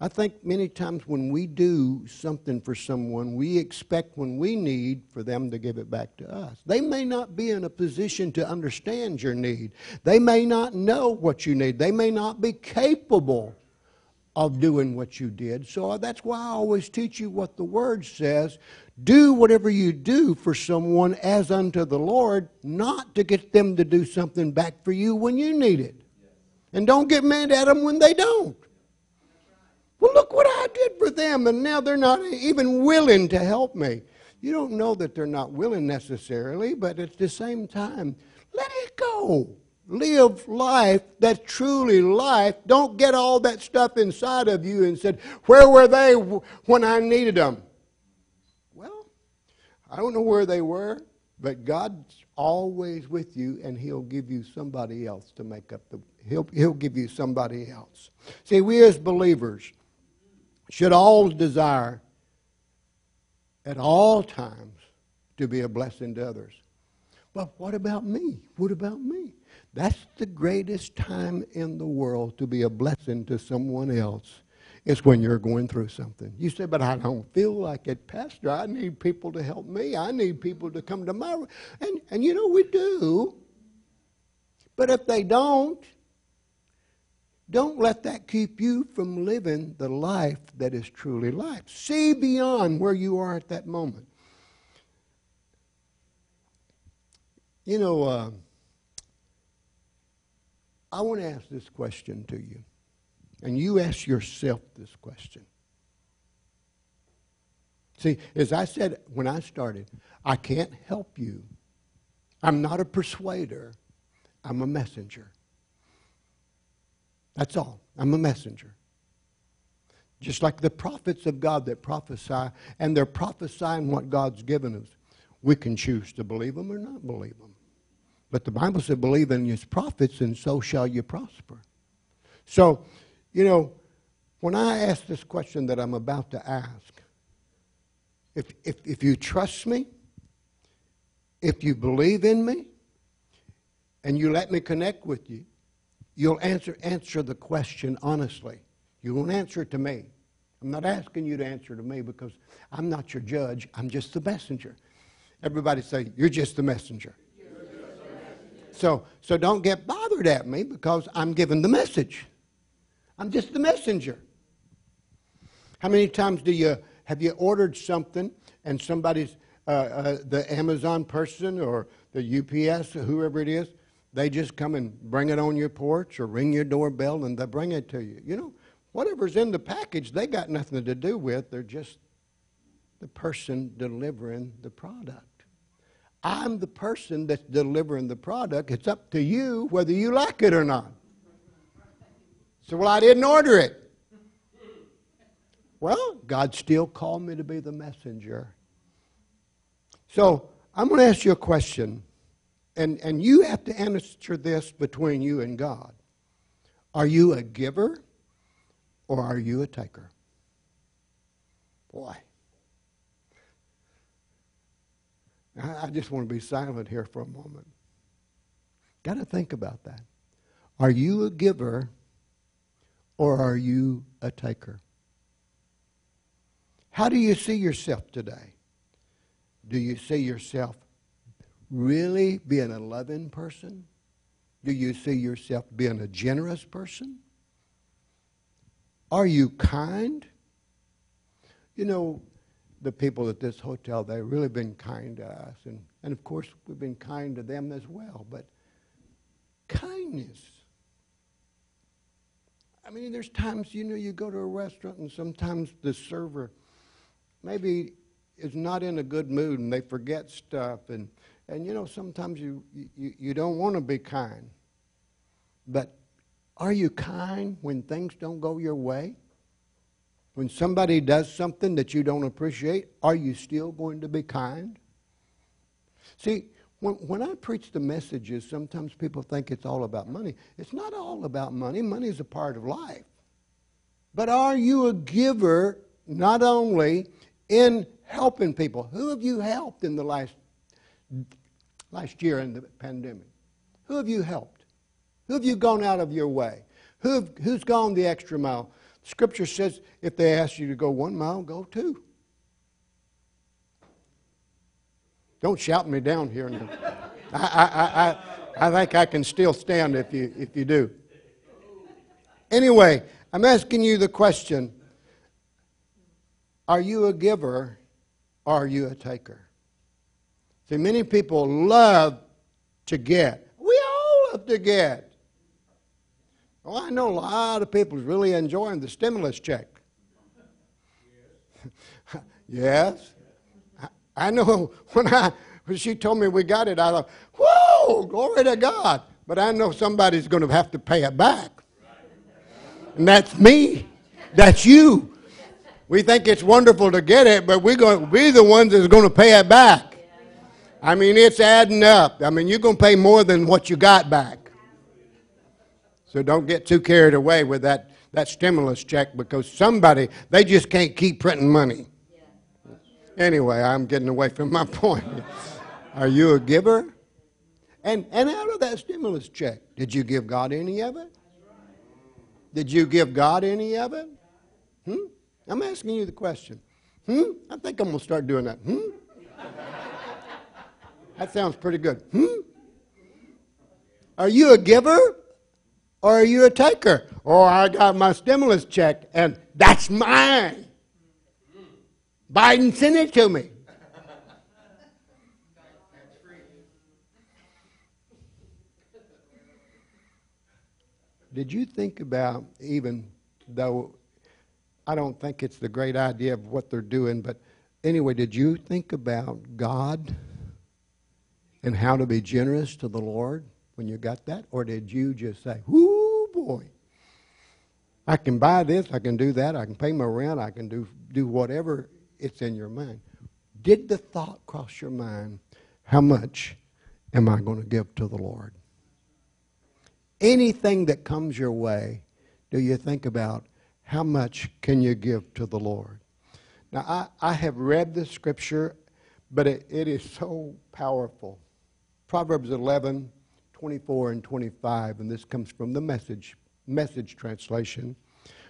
I think many times when we do something for someone, we expect when we need for them to give it back to us. They may not be in a position to understand your need. They may not know what you need. They may not be capable of doing what you did. So that's why I always teach you what the Word says. Do whatever you do for someone as unto the Lord, not to get them to do something back for you when you need it. And don't get mad at them when they don't. Well, look what I did for them, and now they're not even willing to help me. You don't know that they're not willing necessarily, but at the same time, let it go. Live life that's truly life. Don't get all that stuff inside of you and said, Where were they when I needed them? Well, I don't know where they were, but God's always with you, and He'll give you somebody else to make up the. He'll, he'll give you somebody else. See, we as believers, should all desire at all times to be a blessing to others. But what about me? What about me? That's the greatest time in the world to be a blessing to someone else. It's when you're going through something. You say, but I don't feel like it, Pastor. I need people to help me. I need people to come to my and and you know we do. But if they don't, don't let that keep you from living the life that is truly life. See beyond where you are at that moment. You know, uh, I want to ask this question to you. And you ask yourself this question. See, as I said when I started, I can't help you. I'm not a persuader, I'm a messenger. That's all. I'm a messenger. Just like the prophets of God that prophesy, and they're prophesying what God's given us. We can choose to believe them or not believe them. But the Bible said, believe in his prophets, and so shall you prosper. So, you know, when I ask this question that I'm about to ask, if, if, if you trust me, if you believe in me, and you let me connect with you, you'll answer, answer the question honestly. You won't answer it to me. I'm not asking you to answer to me because I'm not your judge. I'm just the messenger. Everybody say, You're just the messenger. So, so don't get bothered at me because I'm giving the message. I'm just the messenger. How many times do you have you ordered something and somebody's uh, uh, the Amazon person or the UPS or whoever it is, they just come and bring it on your porch or ring your doorbell and they bring it to you. You know, whatever's in the package, they got nothing to do with. They're just the person delivering the product. I'm the person that's delivering the product. It's up to you whether you like it or not. So, well, I didn't order it. Well, God still called me to be the messenger. So, I'm going to ask you a question, and, and you have to answer this between you and God. Are you a giver or are you a taker? Boy. I just want to be silent here for a moment. Got to think about that. Are you a giver or are you a taker? How do you see yourself today? Do you see yourself really being a loving person? Do you see yourself being a generous person? Are you kind? You know, the people at this hotel, they've really been kind to us. And, and of course, we've been kind to them as well. But kindness. I mean, there's times, you know, you go to a restaurant and sometimes the server maybe is not in a good mood and they forget stuff. And, and you know, sometimes you, you, you don't want to be kind. But are you kind when things don't go your way? When somebody does something that you don't appreciate, are you still going to be kind? See, when, when I preach the messages, sometimes people think it's all about money. It's not all about money, money is a part of life. But are you a giver not only in helping people? Who have you helped in the last, last year in the pandemic? Who have you helped? Who have you gone out of your way? Who have, who's gone the extra mile? Scripture says if they ask you to go one mile, go two. Don't shout me down here. I, I, I, I think I can still stand if you, if you do. Anyway, I'm asking you the question Are you a giver or are you a taker? See, many people love to get. We all love to get. Well, I know a lot of people really enjoying the stimulus check. yes. I know when I when she told me we got it, I thought, whoa, glory to God. But I know somebody's going to have to pay it back. And that's me. That's you. We think it's wonderful to get it, but we're going to be the ones that's going to pay it back. I mean, it's adding up. I mean, you're going to pay more than what you got back. So don't get too carried away with that, that stimulus check because somebody, they just can't keep printing money. Anyway, I'm getting away from my point. Are you a giver? And, and out of that stimulus check, did you give God any of it? Did you give God any of it? Hmm? I'm asking you the question. Hmm? I think I'm going to start doing that. Hmm? That sounds pretty good. Hmm? Are you a giver? Or are you a taker? Oh, I got my stimulus check and that's mine. Biden sent it to me. Did you think about, even though I don't think it's the great idea of what they're doing, but anyway, did you think about God and how to be generous to the Lord? when you got that? Or did you just say, whoo, boy, I can buy this, I can do that, I can pay my rent, I can do, do whatever it's in your mind? Did the thought cross your mind, how much am I going to give to the Lord? Anything that comes your way, do you think about how much can you give to the Lord? Now, I, I have read the scripture, but it, it is so powerful. Proverbs 11, 24 and 25, and this comes from the message, message translation.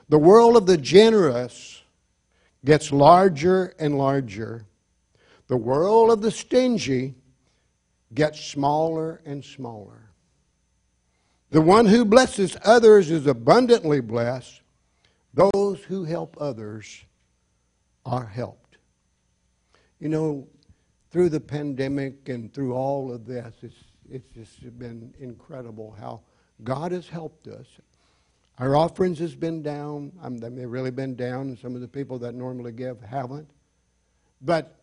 The world of the generous gets larger and larger. The world of the stingy gets smaller and smaller. The one who blesses others is abundantly blessed. Those who help others are helped. You know, through the pandemic and through all of this, it's, it's just been incredible how God has helped us. Our offerings has been down. I mean, they've really been down. Some of the people that normally give haven't. But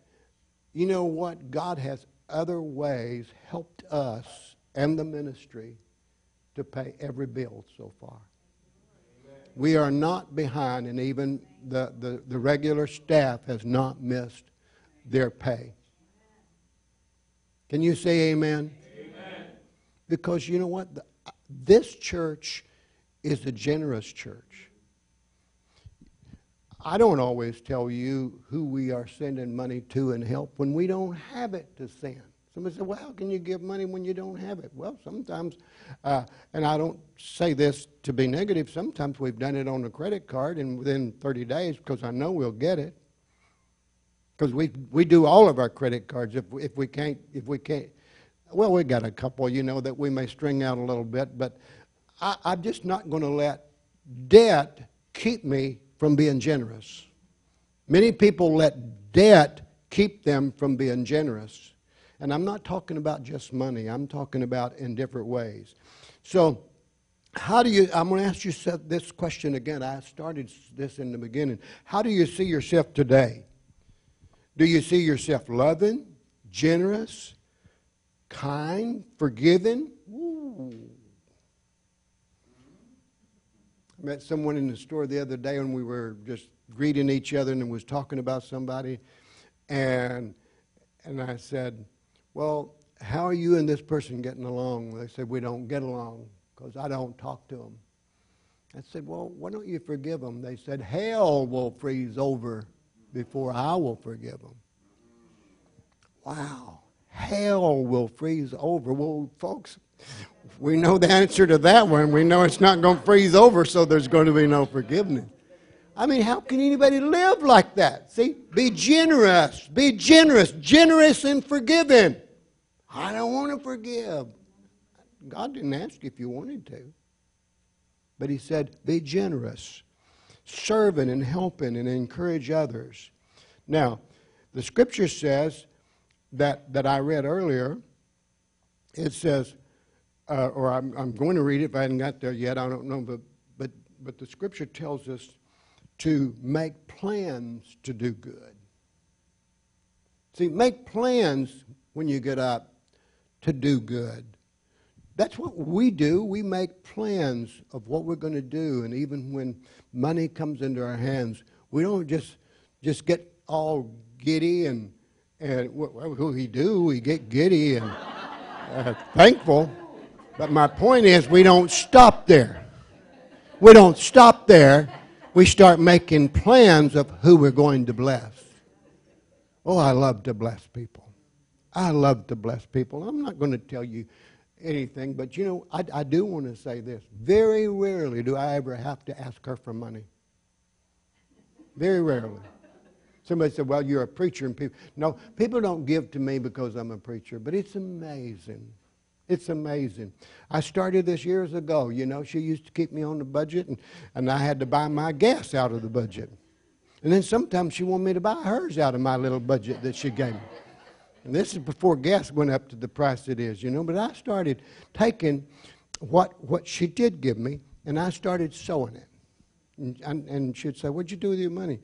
you know what? God has other ways helped us and the ministry to pay every bill so far. We are not behind, and even the, the, the regular staff has not missed their pay. Can you say amen? Amen. Because you know what? This church is a generous church. I don't always tell you who we are sending money to and help when we don't have it to send. Somebody said, Well, how can you give money when you don't have it? Well, sometimes, uh, and I don't say this to be negative, sometimes we've done it on a credit card and within 30 days because I know we'll get it. Because we, we do all of our credit cards if, if we can't, if we can't. Well, we got a couple, you know, that we may string out a little bit, but I, I'm just not going to let debt keep me from being generous. Many people let debt keep them from being generous. And I'm not talking about just money, I'm talking about in different ways. So, how do you, I'm going to ask you this question again. I started this in the beginning. How do you see yourself today? Do you see yourself loving, generous, kind, forgiving? Ooh. I met someone in the store the other day and we were just greeting each other and was talking about somebody. And, and I said, Well, how are you and this person getting along? They said, We don't get along because I don't talk to them. I said, Well, why don't you forgive them? They said, Hell will freeze over before I will forgive them. Wow. Hell will freeze over. Well, folks, we know the answer to that one. We know it's not going to freeze over, so there's going to be no forgiveness. I mean, how can anybody live like that? See, be generous. Be generous. Generous and forgiving. I don't want to forgive. God didn't ask if you wanted to. But He said, be generous, serving and helping and encourage others. Now, the scripture says that, that I read earlier, it says, uh, or I'm, I'm going to read it if I haven't got there yet, I don't know, but, but, but the scripture tells us to make plans to do good. See, make plans when you get up to do good. That's what we do. We make plans of what we're going to do, and even when money comes into our hands, we don't just just get all giddy and and what, what we do, we get giddy and uh, thankful. But my point is, we don't stop there. We don't stop there. We start making plans of who we're going to bless. Oh, I love to bless people. I love to bless people. I'm not going to tell you anything, but you know, I, I do want to say this. Very rarely do I ever have to ask her for money. Very rarely. Somebody said, Well, you're a preacher, and people. No, people don't give to me because I'm a preacher, but it's amazing it's amazing. I started this years ago. You know, she used to keep me on the budget, and, and I had to buy my gas out of the budget. And then sometimes she wanted me to buy hers out of my little budget that she gave me. And this is before gas went up to the price it is, you know. But I started taking what, what she did give me, and I started sowing it. And, and, and she'd say, What'd you do with your money?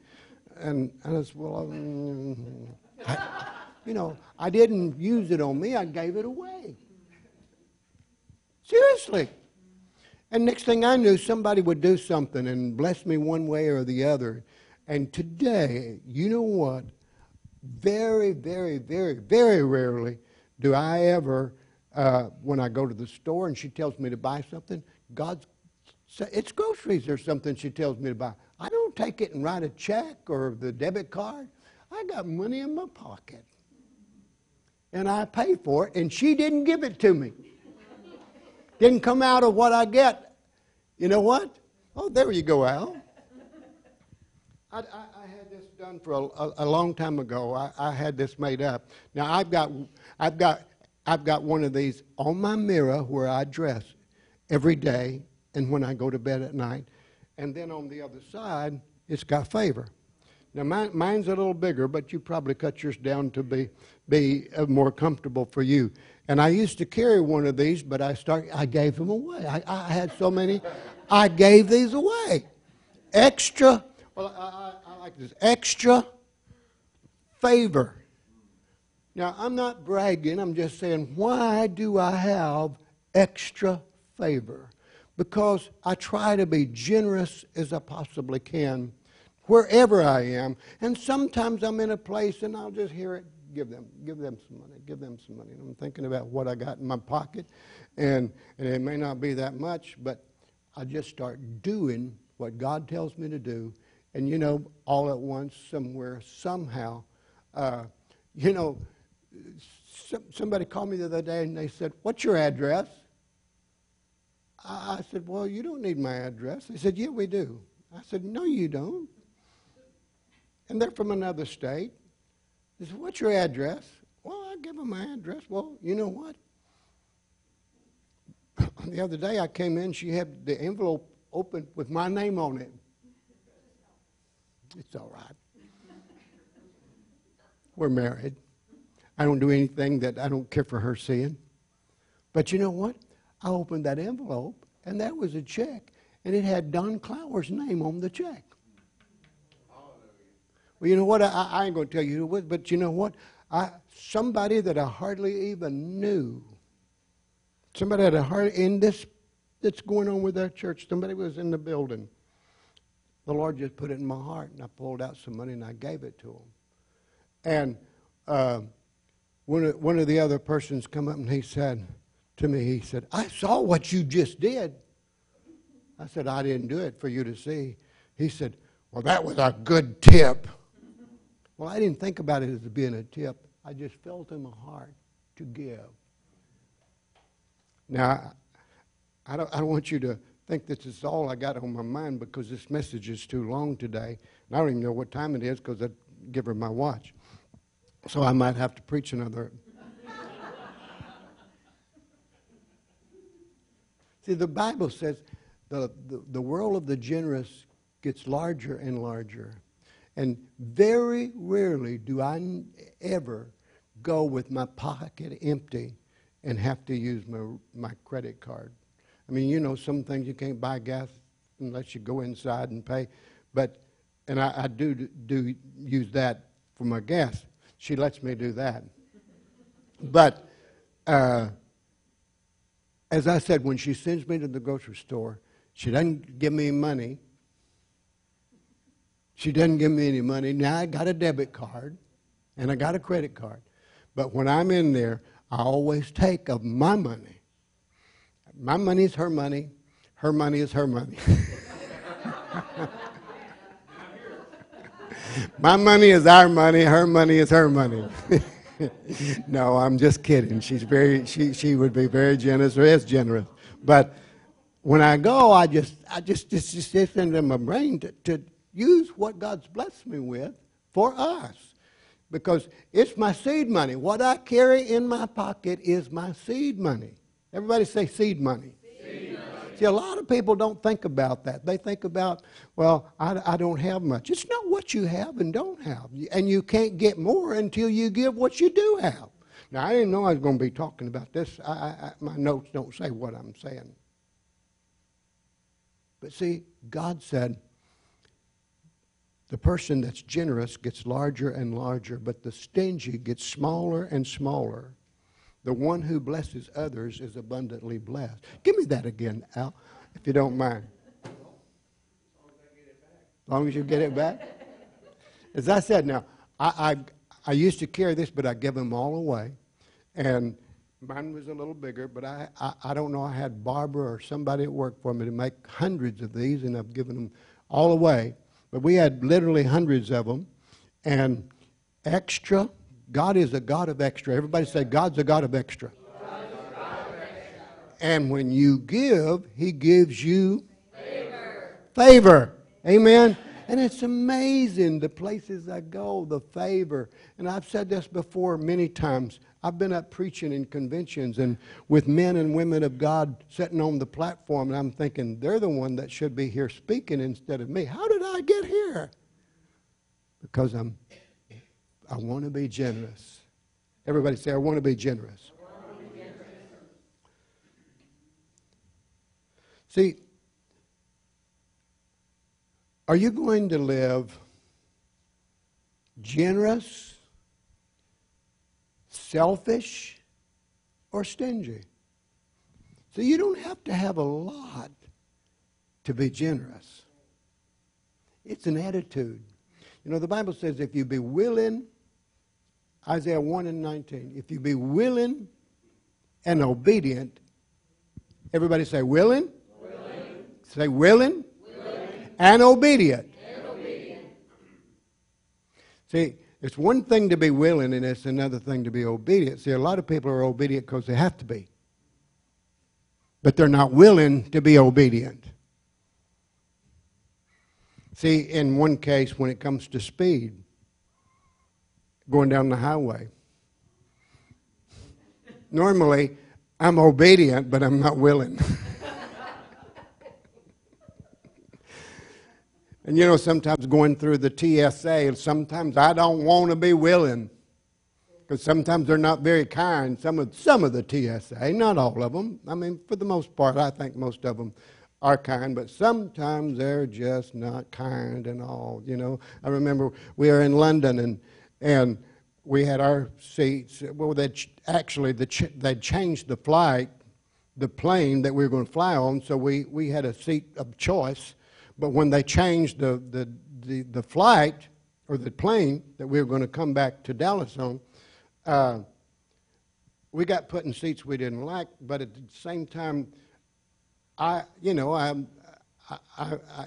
And, I said, Well, um, I, you know, I didn't use it on me, I gave it away. Seriously. And next thing I knew, somebody would do something and bless me one way or the other. And today, you know what? Very, very, very, very rarely do I ever, uh, when I go to the store and she tells me to buy something, God's, it's groceries or something she tells me to buy. I don't take it and write a check or the debit card. I got money in my pocket. And I pay for it, and she didn't give it to me. Didn't come out of what I get. You know what? Oh, there you go, Al. I, I, I done for a, a, long time ago. I, I had this made up. Now I've got, I've got, I've got one of these on my mirror where I dress every day and when I go to bed at night. And then on the other side, it's got favor. Now mine, mine's a little bigger, but you probably cut yours down to be be uh, more comfortable for you. And I used to carry one of these, but I start I gave them away. I, I had so many, I gave these away. Extra. Well, I like this extra favor. Now I'm not bragging. I'm just saying, why do I have extra favor? Because I try to be generous as I possibly can wherever I am. And sometimes I'm in a place and I'll just hear it, give them, give them some money, give them some money. And I'm thinking about what I got in my pocket, and, and it may not be that much, but I just start doing what God tells me to do. And you know, all at once, somewhere, somehow, uh, you know, some, somebody called me the other day and they said, What's your address? I, I said, Well, you don't need my address. They said, Yeah, we do. I said, No, you don't and they're from another state. They said, What's your address? Well, I give them my address. Well, you know what? the other day I came in, she had the envelope open with my name on it. It's all right. We're married. I don't do anything that I don't care for her seeing. But you know what? I opened that envelope, and that was a check, and it had Don Clowers' name on the check. Well, you know what? I, I ain't going to tell you who it was, but you know what? I, somebody that I hardly even knew, somebody that I hardly, in this that's going on with our church, somebody was in the building. The Lord just put it in my heart, and I pulled out some money and I gave it to him. And uh, one, of, one of the other persons come up and he said to me, he said, I saw what you just did. I said, I didn't do it for you to see. He said, Well, that was a good tip. Well, I didn't think about it as being a tip. I just felt in my heart to give. Now, I don't, I don't want you to think this is all I got on my mind because this message is too long today. And I don't even know what time it is because I give her my watch. So I might have to preach another. See, the Bible says the, the, the world of the generous gets larger and larger. And very rarely do I ever go with my pocket empty and have to use my, my credit card. I mean, you know, some things you can't buy gas unless you go inside and pay. But, and I, I do, do use that for my gas. She lets me do that. But, uh, as I said, when she sends me to the grocery store, she doesn't give me money she doesn't give me any money. Now I got a debit card and I got a credit card. But when I'm in there, I always take of my money. My money is her money. Her money is her money. my money is our money. Her money is her money. no, I'm just kidding. She's very, she, she would be very generous or is generous. But when I go, I just, I just, just, just it's into my brain to, to, use what God's blessed me with for us. Because it's my seed money. What I carry in my pocket is my seed money. Everybody say seed money. Seed money. See, a lot of people don't think about that. They think about, well, I, I don't have much. It's not what you have and don't have. And you can't get more until you give what you do have. Now, I didn't know I was going to be talking about this. I, I, my notes don't say what I'm saying. But see, God said, the person that's generous gets larger and larger, but the stingy gets smaller and smaller. The one who blesses others is abundantly blessed. Give me that again, Al, if you don't mind. As long as you get it back. As I said, now, I, I, I used to carry this, but I give them all away. And mine was a little bigger, but I, I, I don't know. I had Barbara or somebody at work for me to make hundreds of these, and I've given them all away. But we had literally hundreds of them. And extra, God is a God of extra. Everybody say, God's a God of extra. And when you give, He gives you favor. favor. Amen. And it's amazing the places I go, the favor. And I've said this before many times. I've been up preaching in conventions and with men and women of God sitting on the platform, and I'm thinking, they're the one that should be here speaking instead of me. How did I get here? Because I'm I want to be generous. Everybody say, I want to be generous. See, are you going to live generous, selfish, or stingy? So you don't have to have a lot to be generous. It's an attitude. You know, the Bible says if you be willing, Isaiah 1 and 19, if you be willing and obedient, everybody say willing, willing. say willing, and obedient. and obedient. See, it's one thing to be willing, and it's another thing to be obedient. See, a lot of people are obedient because they have to be, but they're not willing to be obedient. See, in one case, when it comes to speed, going down the highway, normally I'm obedient, but I'm not willing. And you know, sometimes going through the TSA, sometimes I don't want to be willing because sometimes they're not very kind. Some of some of the TSA, not all of them. I mean, for the most part, I think most of them are kind, but sometimes they're just not kind and all. You know, I remember we were in London and and we had our seats. Well, they actually the ch- they changed the flight, the plane that we were going to fly on, so we we had a seat of choice but when they changed the, the, the, the flight or the plane that we were going to come back to Dallas on, uh, we got put in seats we didn't like, but at the same time, I, you know, I, I, I,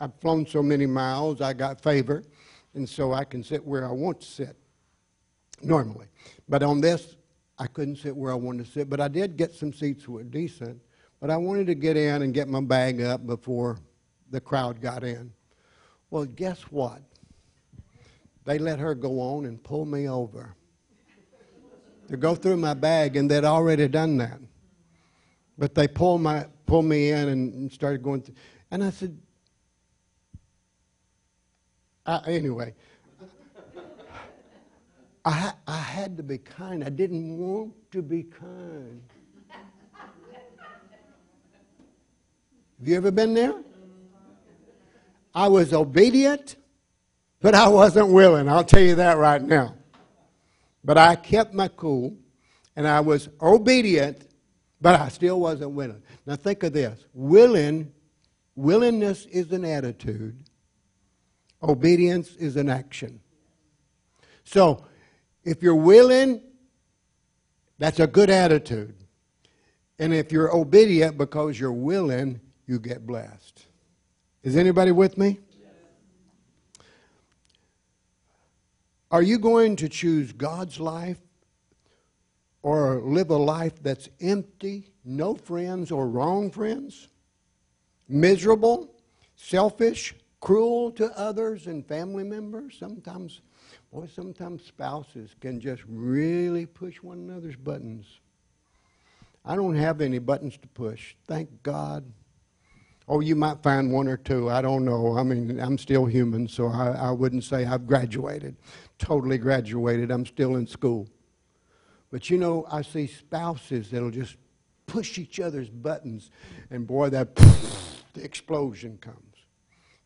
I've flown so many miles, I got favor, and so I can sit where I want to sit normally. But on this, I couldn't sit where I wanted to sit, but I did get some seats that were decent. But I wanted to get in and get my bag up before the crowd got in. Well, guess what? They let her go on and pull me over to go through my bag, and they'd already done that. But they pulled, my, pulled me in and started going through. And I said, I, anyway, I, I had to be kind. I didn't want to be kind. Have you ever been there? I was obedient, but I wasn't willing. I'll tell you that right now. But I kept my cool, and I was obedient, but I still wasn't willing. Now think of this: willing, willingness is an attitude. Obedience is an action. So, if you're willing, that's a good attitude. And if you're obedient because you're willing, you get blessed. Is anybody with me? Are you going to choose God's life or live a life that's empty, no friends or wrong friends, miserable, selfish, cruel to others and family members? Sometimes, boy, sometimes spouses can just really push one another's buttons. I don't have any buttons to push. Thank God Oh, you might find one or two. I don't know. I mean, I'm still human, so I, I wouldn't say I've graduated, totally graduated. I'm still in school. But you know, I see spouses that'll just push each other's buttons, and boy, that the explosion comes.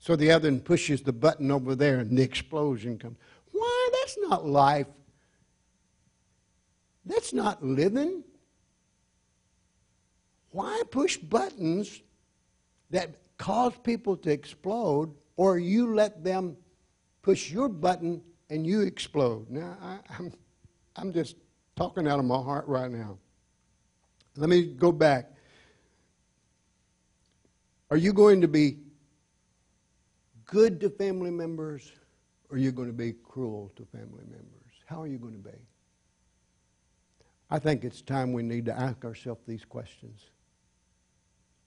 So the other one pushes the button over there, and the explosion comes. Why? That's not life. That's not living. Why push buttons that cause people to explode, or you let them push your button and you explode. Now, I, I'm, I'm just talking out of my heart right now. Let me go back. Are you going to be good to family members, or you're going to be cruel to family members? How are you going to be? I think it's time we need to ask ourselves these questions.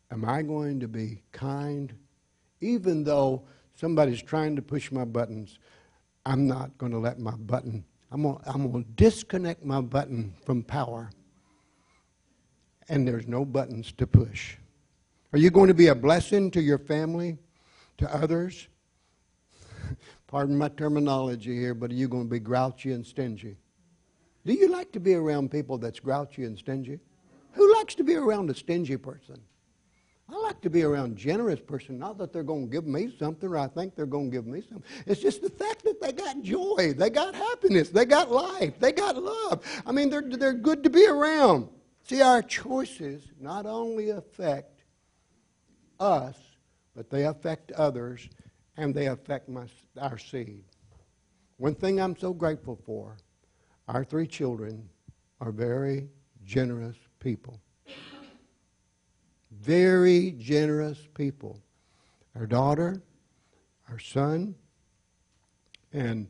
Am I going to be kind even though somebody's trying to push my buttons, I'm not going to let my button, I'm going I'm to disconnect my button from power. And there's no buttons to push. Are you going to be a blessing to your family, to others? Pardon my terminology here, but are you going to be grouchy and stingy? Do you like to be around people that's grouchy and stingy? Who likes to be around a stingy person? I like to be around generous person. Not that they're going to give me something or I think they're going to give me something. It's just the fact that they got joy, they got happiness, they got life, they got love. I mean, they're, they're good to be around. See, our choices not only affect us, but they affect others and they affect my, our seed. One thing I'm so grateful for our three children are very generous people very generous people. Our daughter, our son, and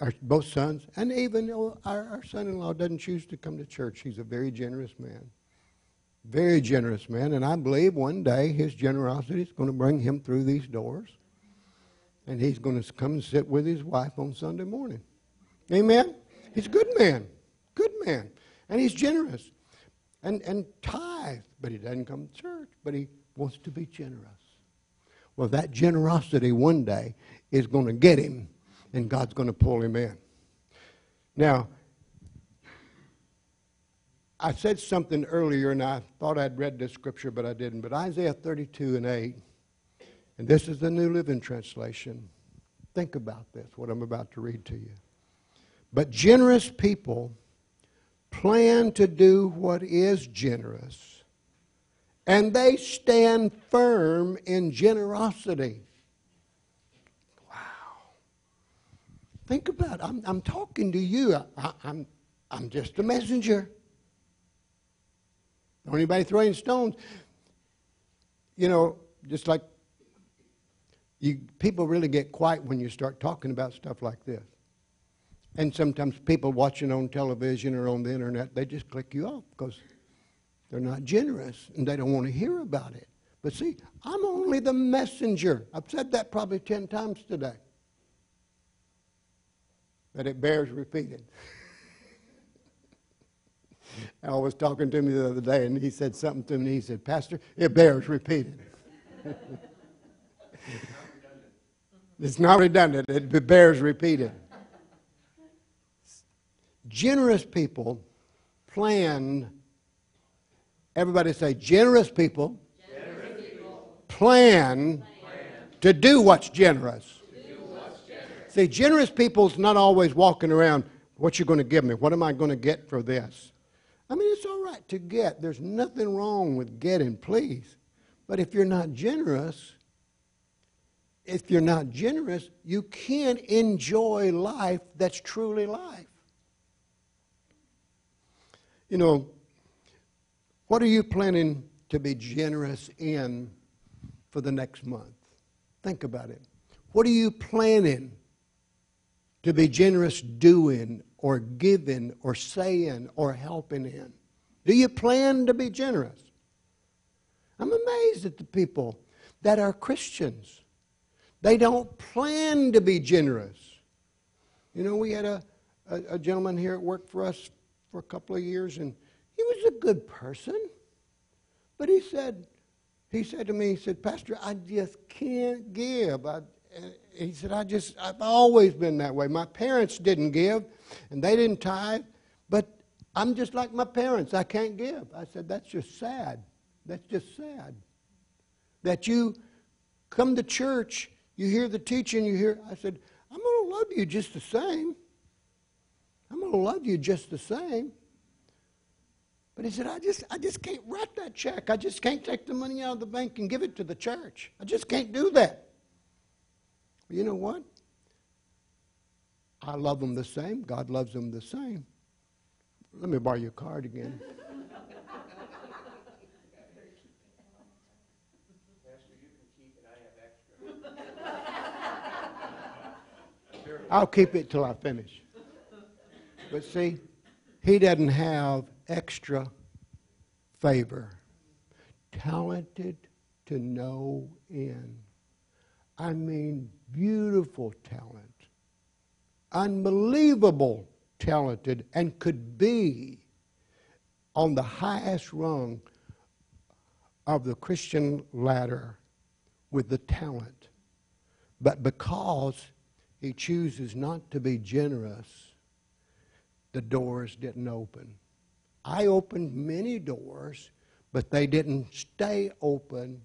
our, both sons, and even our, our son in law doesn't choose to come to church. He's a very generous man. Very generous man, and I believe one day his generosity is going to bring him through these doors, and he's going to come and sit with his wife on Sunday morning. Amen? He's a good man, good man, and he's generous and, and tithe, but he doesn't come to church, but he wants to be generous. Well, that generosity one day is going to get him, and God's going to pull him in. Now, I said something earlier, and I thought I'd read this scripture, but I didn't. But Isaiah 32 and 8, and this is the New Living Translation. Think about this, what I'm about to read to you. But generous people plan to do what is generous, and they stand firm in generosity. Wow. Think about it. I'm, I'm talking to you. I, I'm, I'm just a messenger. Don't anybody throwing stones. You know, just like you, people really get quiet when you start talking about stuff like this. And sometimes people watching on television or on the internet, they just click you off because they're not generous and they don't want to hear about it. But see, I'm only the messenger. I've said that probably 10 times today. But it bears repeating. Al was talking to me the other day and he said something to me. He said, Pastor, it bears repeating. it's not redundant, it bears repeating. Generous people plan, everybody say, generous people, generous people plan, to do what's generous. Do what's generous. See, generous people's not always walking around, what you're going to give me? What am I going to get for this? I mean, it's all right to get. There's nothing wrong with getting, please. But if you're not generous, if you're not generous, you can't enjoy life that's truly life. You know, what are you planning to be generous in for the next month? Think about it. What are you planning to be generous doing or giving or saying or helping in? Do you plan to be generous? I'm amazed at the people that are Christians. They don't plan to be generous. You know, we had a, a, a gentleman here at work for us for a couple of years, and he was a good person. But he said, he said to me, he said, Pastor, I just can't give. I, eh, he said, I just, I've always been that way. My parents didn't give, and they didn't tithe, but I'm just like my parents. I can't give. I said, that's just sad. That's just sad. That you come to church, you hear the teaching, you hear, I said, I'm going to love you just the same. I'm going to love you just the same. But he said, I just, I just can't write that check. I just can't take the money out of the bank and give it to the church. I just can't do that. But you know what? I love them the same. God loves them the same. Let me borrow your card again. I'll keep it till I finish. But see, he doesn't have extra favor. Talented to no end. I mean, beautiful talent, unbelievable talented, and could be on the highest rung of the Christian ladder with the talent. But because he chooses not to be generous, the doors didn't open. I opened many doors, but they didn't stay open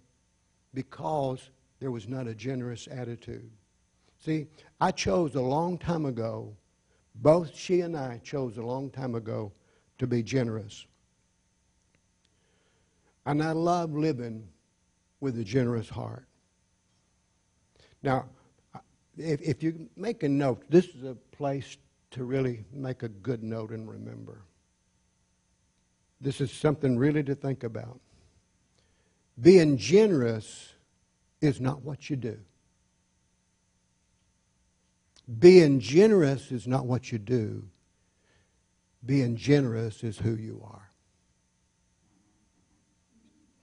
because there was not a generous attitude. See, I chose a long time ago, both she and I chose a long time ago to be generous. And I love living with a generous heart. Now, if, if you make a note, this is a place to really make a good note and remember. This is something really to think about. Being generous is not what you do. Being generous is not what you do. Being generous is who you are.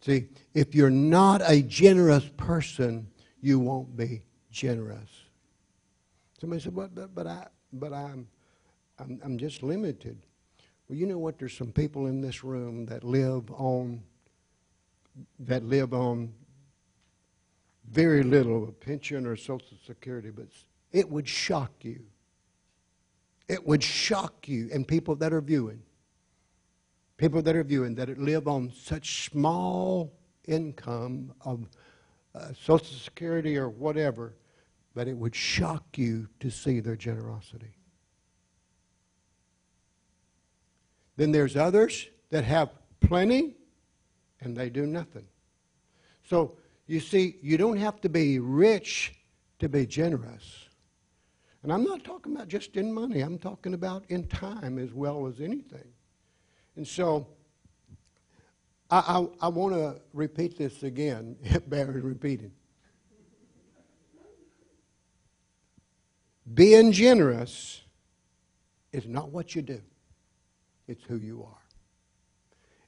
See, if you're not a generous person, you won't be generous. Somebody said, "But, but, but I, but I'm, I'm, I'm just limited." Well, you know what? There's some people in this room that live on, that live on very little a pension or Social Security, but it would shock you. It would shock you, and people that are viewing people that are viewing that live on such small income of uh, Social Security or whatever, but it would shock you to see their generosity. Then there's others that have plenty and they do nothing. So you see, you don't have to be rich to be generous. And I'm not talking about just in money, I'm talking about in time as well as anything. And so I, I, I want to repeat this again. Barry repeated. Being generous is not what you do, it's who you are.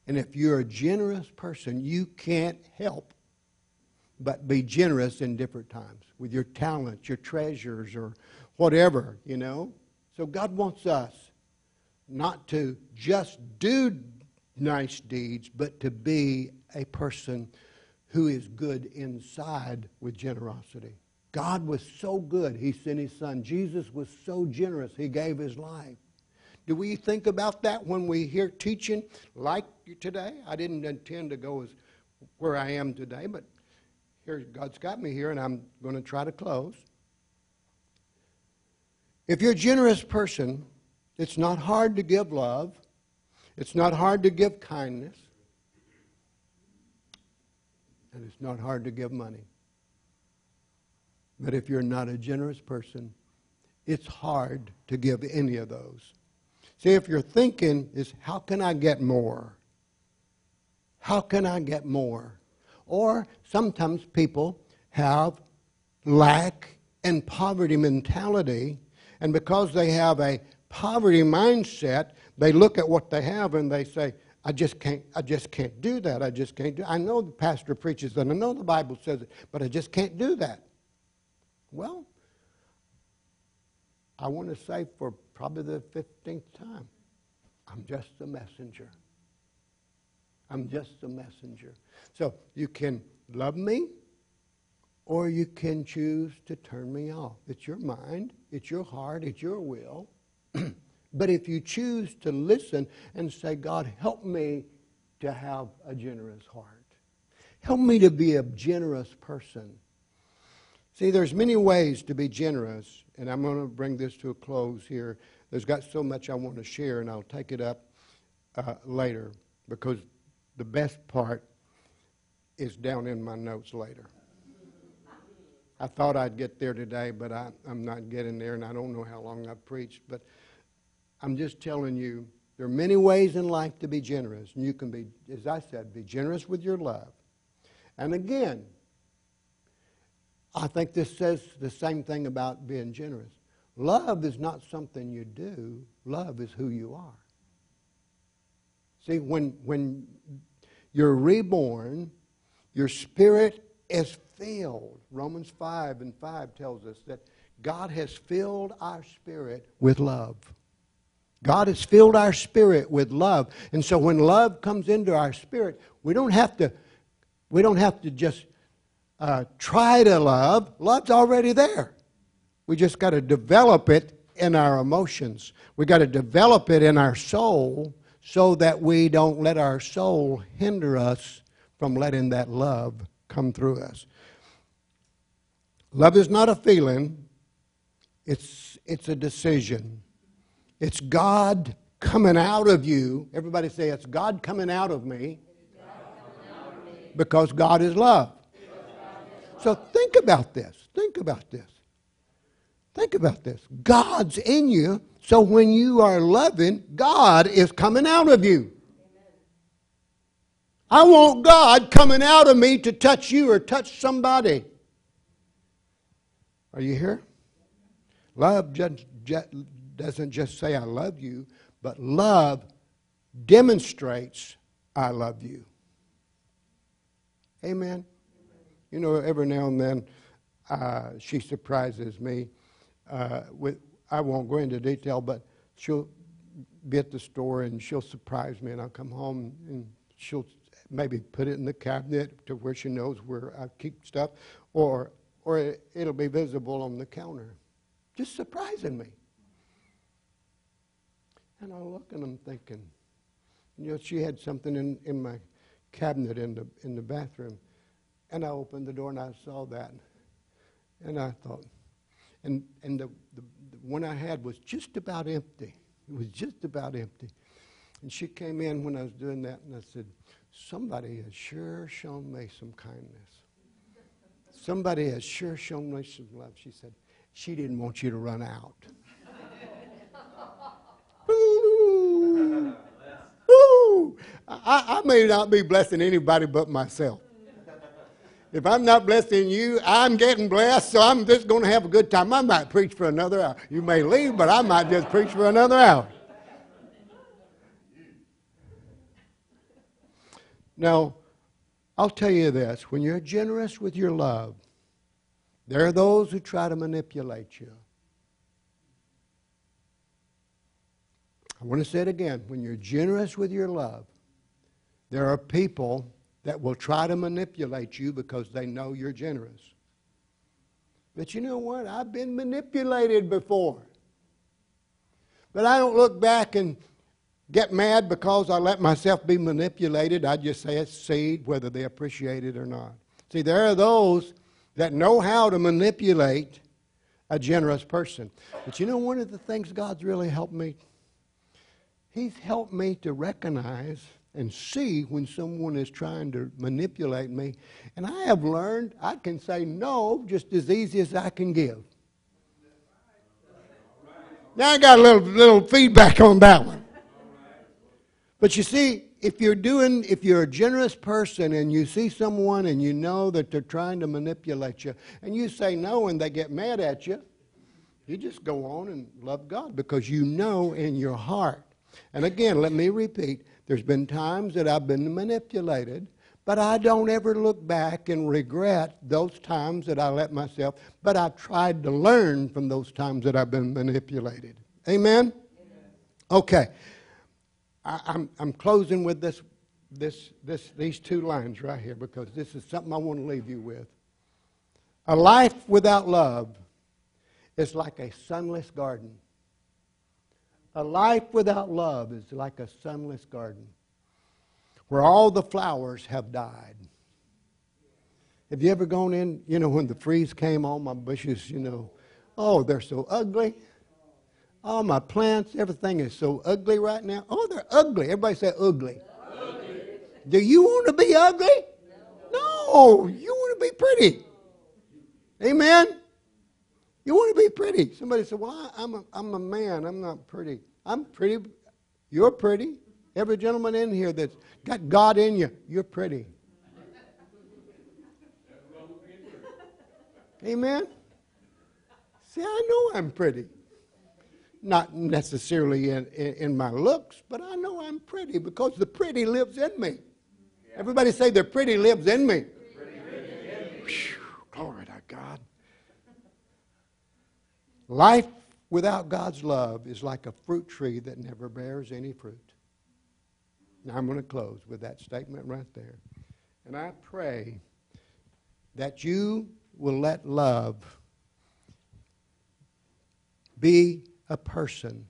And if you're a generous person, you can't help but be generous in different times with your talents, your treasures, or whatever, you know. So God wants us not to just do nice deeds, but to be a person who is good inside with generosity. God was so good, He sent His Son. Jesus was so generous, He gave His life. Do we think about that when we hear teaching like today? I didn't intend to go as where I am today, but here God's got me here, and I'm going to try to close. If you're a generous person, it's not hard to give love. It's not hard to give kindness. And it's not hard to give money. But if you're not a generous person, it's hard to give any of those. See, if you're thinking is how can I get more? How can I get more? Or sometimes people have lack and poverty mentality, and because they have a poverty mindset, they look at what they have and they say, I just can't, I just can't do that. I just can't do I know the pastor preaches that. I know the Bible says it, but I just can't do that. Well, I want to say for probably the 15th time, I'm just a messenger. I'm just a messenger. So you can love me or you can choose to turn me off. It's your mind, it's your heart, it's your will. but if you choose to listen and say, God, help me to have a generous heart, help me to be a generous person. See, there's many ways to be generous, and I'm going to bring this to a close here. There's got so much I want to share, and I'll take it up uh, later because the best part is down in my notes later. I thought I'd get there today, but I, am not getting there, and I don't know how long I've preached. But I'm just telling you, there are many ways in life to be generous. And you can be, as I said, be generous with your love. And again, I think this says the same thing about being generous. Love is not something you do, love is who you are. See, when, when you're reborn, your spirit is filled. Romans 5 and 5 tells us that God has filled our spirit with love. God has filled our spirit with love. And so when love comes into our spirit, we don't have to, we don't have to just uh, try to love. Love's already there. We just got to develop it in our emotions. We got to develop it in our soul so that we don't let our soul hinder us from letting that love come through us. Love is not a feeling, it's, it's a decision. It's God coming out of you. Everybody say, It's God coming out of me. Because God is love. So think about this. Think about this. Think about this. God's in you, so when you are loving, God is coming out of you. I want God coming out of me to touch you or touch somebody. Are you here? Love doesn't just say, I love you, but love demonstrates, I love you. Amen. You know, every now and then uh, she surprises me. Uh, with, I won't go into detail, but she'll be at the store and she'll surprise me, and I'll come home and she'll maybe put it in the cabinet to where she knows where I keep stuff, or or it'll be visible on the counter, just surprising me. And I look and I'm thinking, you know, she had something in, in my cabinet in the in the bathroom, and I opened the door and I saw that, and I thought, and and the, the, the one I had was just about empty. It was just about empty. And she came in when I was doing that, and I said, Somebody has sure shown me some kindness. Somebody has sure shown me some love. She said, She didn't want you to run out. Ooh. Ooh. I, I may not be blessing anybody but myself. If I'm not blessing you, I'm getting blessed, so I'm just going to have a good time. I might preach for another hour. You may leave, but I might just preach for another hour. Now, I'll tell you this when you're generous with your love, there are those who try to manipulate you. I want to say it again. When you're generous with your love, there are people that will try to manipulate you because they know you're generous. But you know what? I've been manipulated before. But I don't look back and get mad because I let myself be manipulated. I just say it's seed, whether they appreciate it or not. See, there are those that know how to manipulate a generous person. But you know, one of the things God's really helped me, He's helped me to recognize and see when someone is trying to manipulate me. And I have learned I can say no just as easy as I can give. Now I got a little, little feedback on that one. But you see, if you're doing, if you're a generous person and you see someone and you know that they're trying to manipulate you, and you say no and they get mad at you, you just go on and love God because you know in your heart. And again, let me repeat there's been times that I've been manipulated, but I don't ever look back and regret those times that I let myself, but I've tried to learn from those times that I've been manipulated. Amen? Amen. Okay. I, am I'm, I'm closing with this, this, this, these two lines right here because this is something I want to leave you with. A life without love is like a sunless garden. A life without love is like a sunless garden where all the flowers have died. Have you ever gone in, you know, when the freeze came on my bushes, you know, oh, they're so ugly. All my plants, everything is so ugly right now. Oh, they're ugly. Everybody say ugly. ugly. Do you want to be ugly? No. no, you want to be pretty. Amen? You want to be pretty. Somebody said, Well, I'm a, I'm a man. I'm not pretty. I'm pretty. You're pretty. Every gentleman in here that's got God in you, you're pretty. Amen? See, I know I'm pretty not necessarily in, in, in, my looks, but I know I'm pretty because the pretty lives in me. Yeah. Everybody say the pretty lives in me. Whew, glory to God. Life without God's love is like a fruit tree that never bears any fruit. Now, I'm going to close with that statement right there. And I pray that you will let love be a person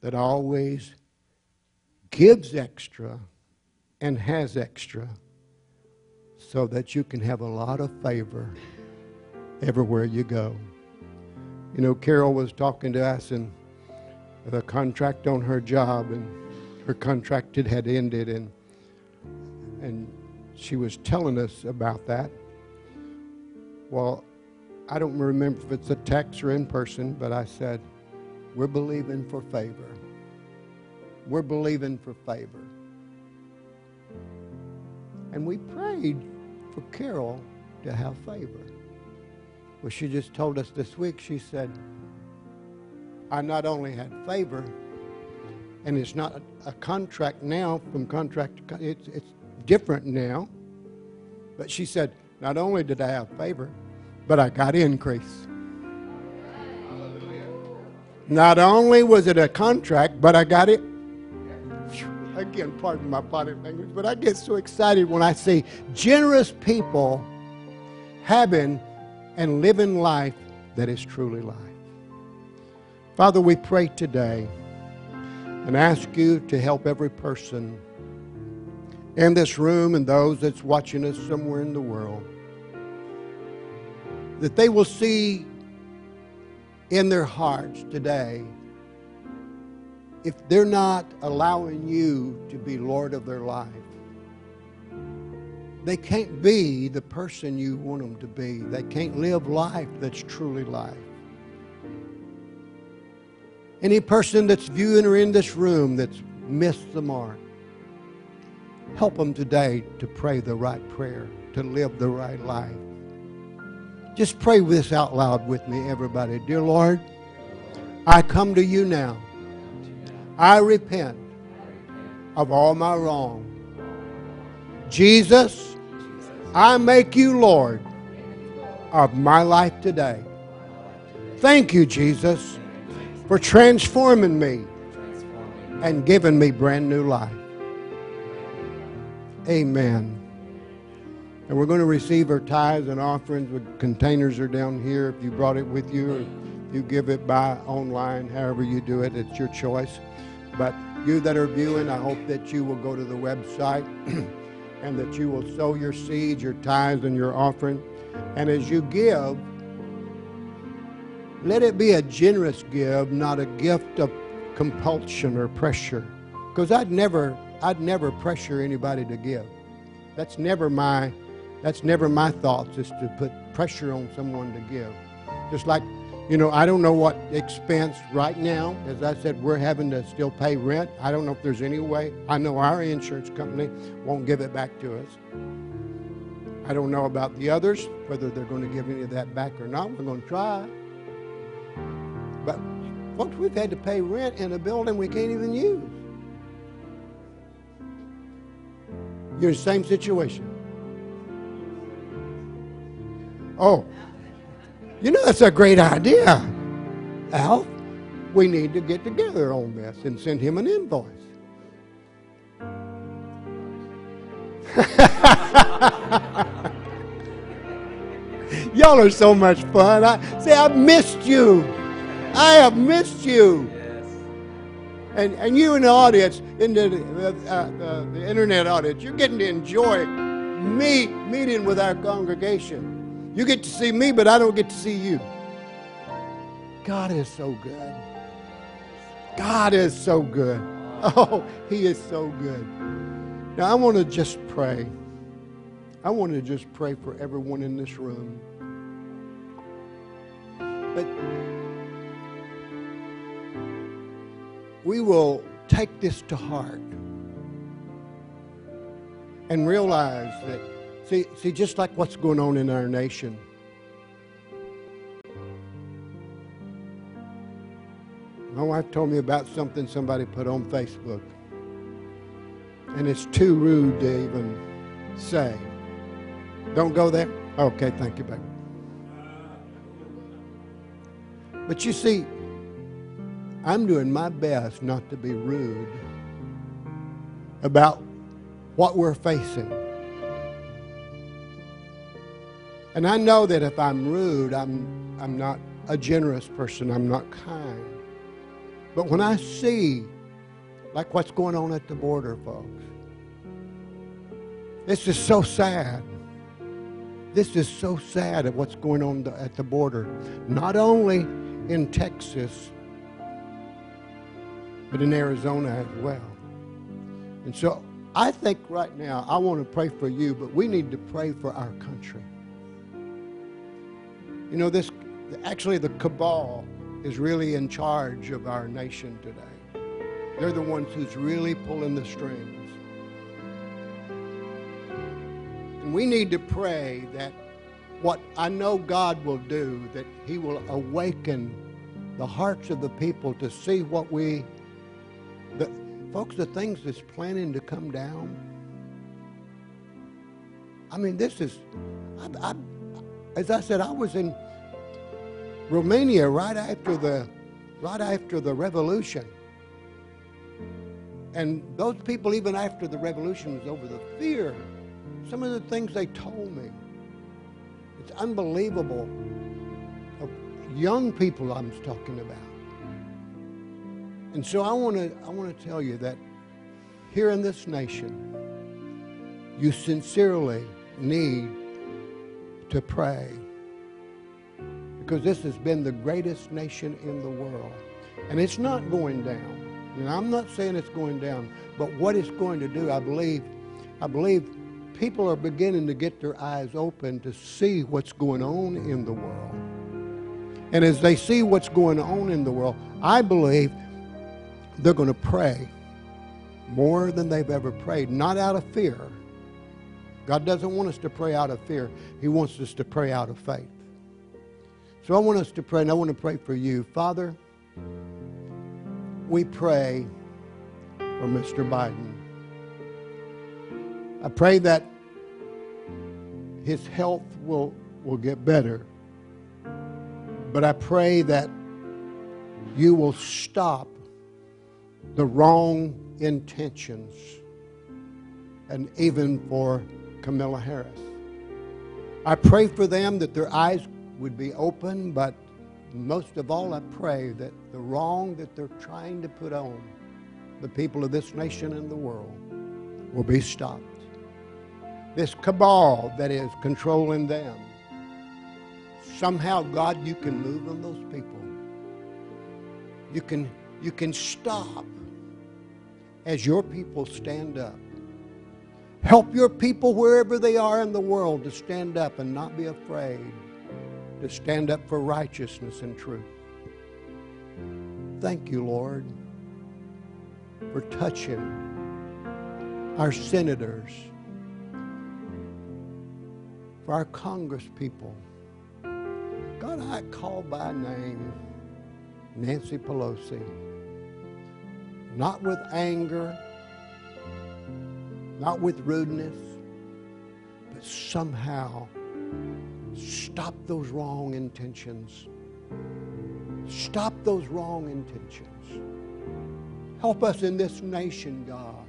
that always gives extra and has extra so that you can have a lot of favor everywhere you go. You know, Carol was talking to us and the contract on her job and her contract had ended and and she was telling us about that. Well, I don't remember if it's a text or in person, but I said, We're believing for favor. We're believing for favor. And we prayed for Carol to have favor. Well, she just told us this week, she said, I not only had favor, and it's not a contract now from contract to it's, it's different now. But she said, not only did I have favor, but I got increase. Not only was it a contract, but I got it. Again, pardon my body language, but I get so excited when I see generous people having and living life that is truly life. Father, we pray today and ask you to help every person in this room and those that's watching us somewhere in the world that they will see in their hearts today if they're not allowing you to be Lord of their life. They can't be the person you want them to be. They can't live life that's truly life. Any person that's viewing or in this room that's missed the mark, help them today to pray the right prayer, to live the right life. Just pray this out loud with me, everybody. Dear Lord, I come to you now. I repent of all my wrong. Jesus, I make you Lord of my life today. Thank you, Jesus for transforming me and giving me brand new life. Amen. And we're going to receive our tithes and offerings. With containers are down here. If you brought it with you, or you give it by online, however you do it, it's your choice. But you that are viewing, I hope that you will go to the website and that you will sow your seeds, your tithes, and your offering. And as you give, let it be a generous give, not a gift of compulsion or pressure. Because I'd never, I'd never pressure anybody to give. That's never my, that's never my thoughts is to put pressure on someone to give. Just like, you know, I don't know what expense right now. As I said, we're having to still pay rent. I don't know if there's any way. I know our insurance company won't give it back to us. I don't know about the others, whether they're going to give any of that back or not. We're going to try. But, folks, we've had to pay rent in a building we can't even use. You're in the same situation. Oh, you know, that's a great idea, Al. We need to get together on this and send him an invoice. Y'all are so much fun. I say I've missed you. I have missed you. Yes. And, and you in the audience, in the, uh, uh, the internet audience, you're getting to enjoy me meeting with our congregation. You get to see me, but I don't get to see you. God is so good. God is so good. Oh, He is so good. Now, I want to just pray. I want to just pray for everyone in this room. But we will take this to heart and realize that, see, see, just like what's going on in our nation. My wife told me about something somebody put on Facebook, and it's too rude to even say. Don't go there. Okay, thank you, baby. But you see, I'm doing my best not to be rude about what we're facing. And I know that if I'm rude, I'm, I'm not a generous person, I'm not kind. But when I see, like what's going on at the border, folks, this is so sad. This is so sad of what's going on at the border, not only in Texas, but in Arizona as well. And so I think right now, I want to pray for you, but we need to pray for our country. You know, this actually, the cabal is really in charge of our nation today. They're the ones who's really pulling the strings. And we need to pray that what I know God will do, that He will awaken the hearts of the people to see what we, the, folks, the things that's planning to come down. I mean, this is, I, I, as I said, I was in Romania right after the, right after the revolution. And those people, even after the revolution was over, the fear, some of the things they told me, it's unbelievable. Of young people I'm talking about. And so I want to I want to tell you that here in this nation, you sincerely need to pray because this has been the greatest nation in the world. And it's not going down. And I'm not saying it's going down, but what it's going to do, I believe, I believe people are beginning to get their eyes open to see what's going on in the world. And as they see what's going on in the world, I believe they're going to pray more than they've ever prayed, not out of fear. God doesn't want us to pray out of fear, He wants us to pray out of faith. So I want us to pray, and I want to pray for you. Father, we pray for Mr. Biden. I pray that his health will, will get better. But I pray that you will stop the wrong intentions, and even for Kamala Harris. I pray for them that their eyes would be open, but most of all, I pray that the wrong that they're trying to put on the people of this nation and the world will be stopped this cabal that is controlling them. Somehow, God, you can move on those people. You can, you can stop as your people stand up. Help your people wherever they are in the world to stand up and not be afraid, to stand up for righteousness and truth. Thank you, Lord, for touching our senators for our Congress people. God, I call by name Nancy Pelosi, not with anger, not with rudeness, but somehow stop those wrong intentions. Stop those wrong intentions. Help us in this nation, God.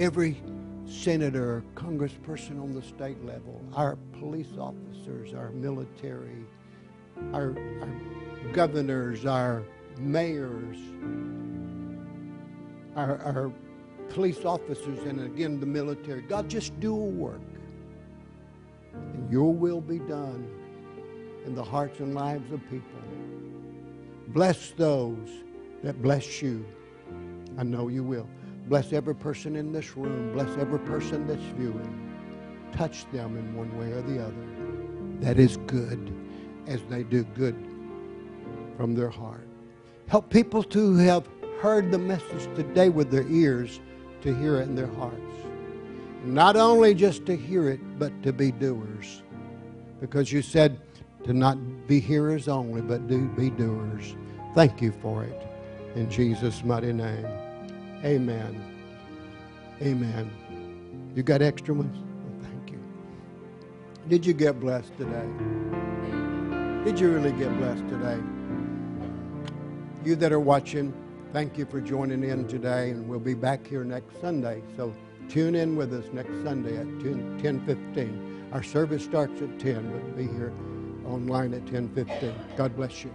Every senator, congressperson on the state level, our police officers, our military, our, our governors, our mayors, our, our police officers, and again the military. God, just do a work. And your will be done in the hearts and lives of people. Bless those that bless you. I know you will. Bless every person in this room. Bless every person that's viewing. Touch them in one way or the other. That is good as they do good from their heart. Help people to have heard the message today with their ears to hear it in their hearts. Not only just to hear it, but to be doers. Because you said to not be hearers only, but do be doers. Thank you for it. In Jesus' mighty name. Amen. Amen. You got extra ones? Thank you. Did you get blessed today? Did you really get blessed today? You that are watching, thank you for joining in today, and we'll be back here next Sunday. So tune in with us next Sunday at 10, 10.15. Our service starts at 10. We'll be here online at 10.15. God bless you.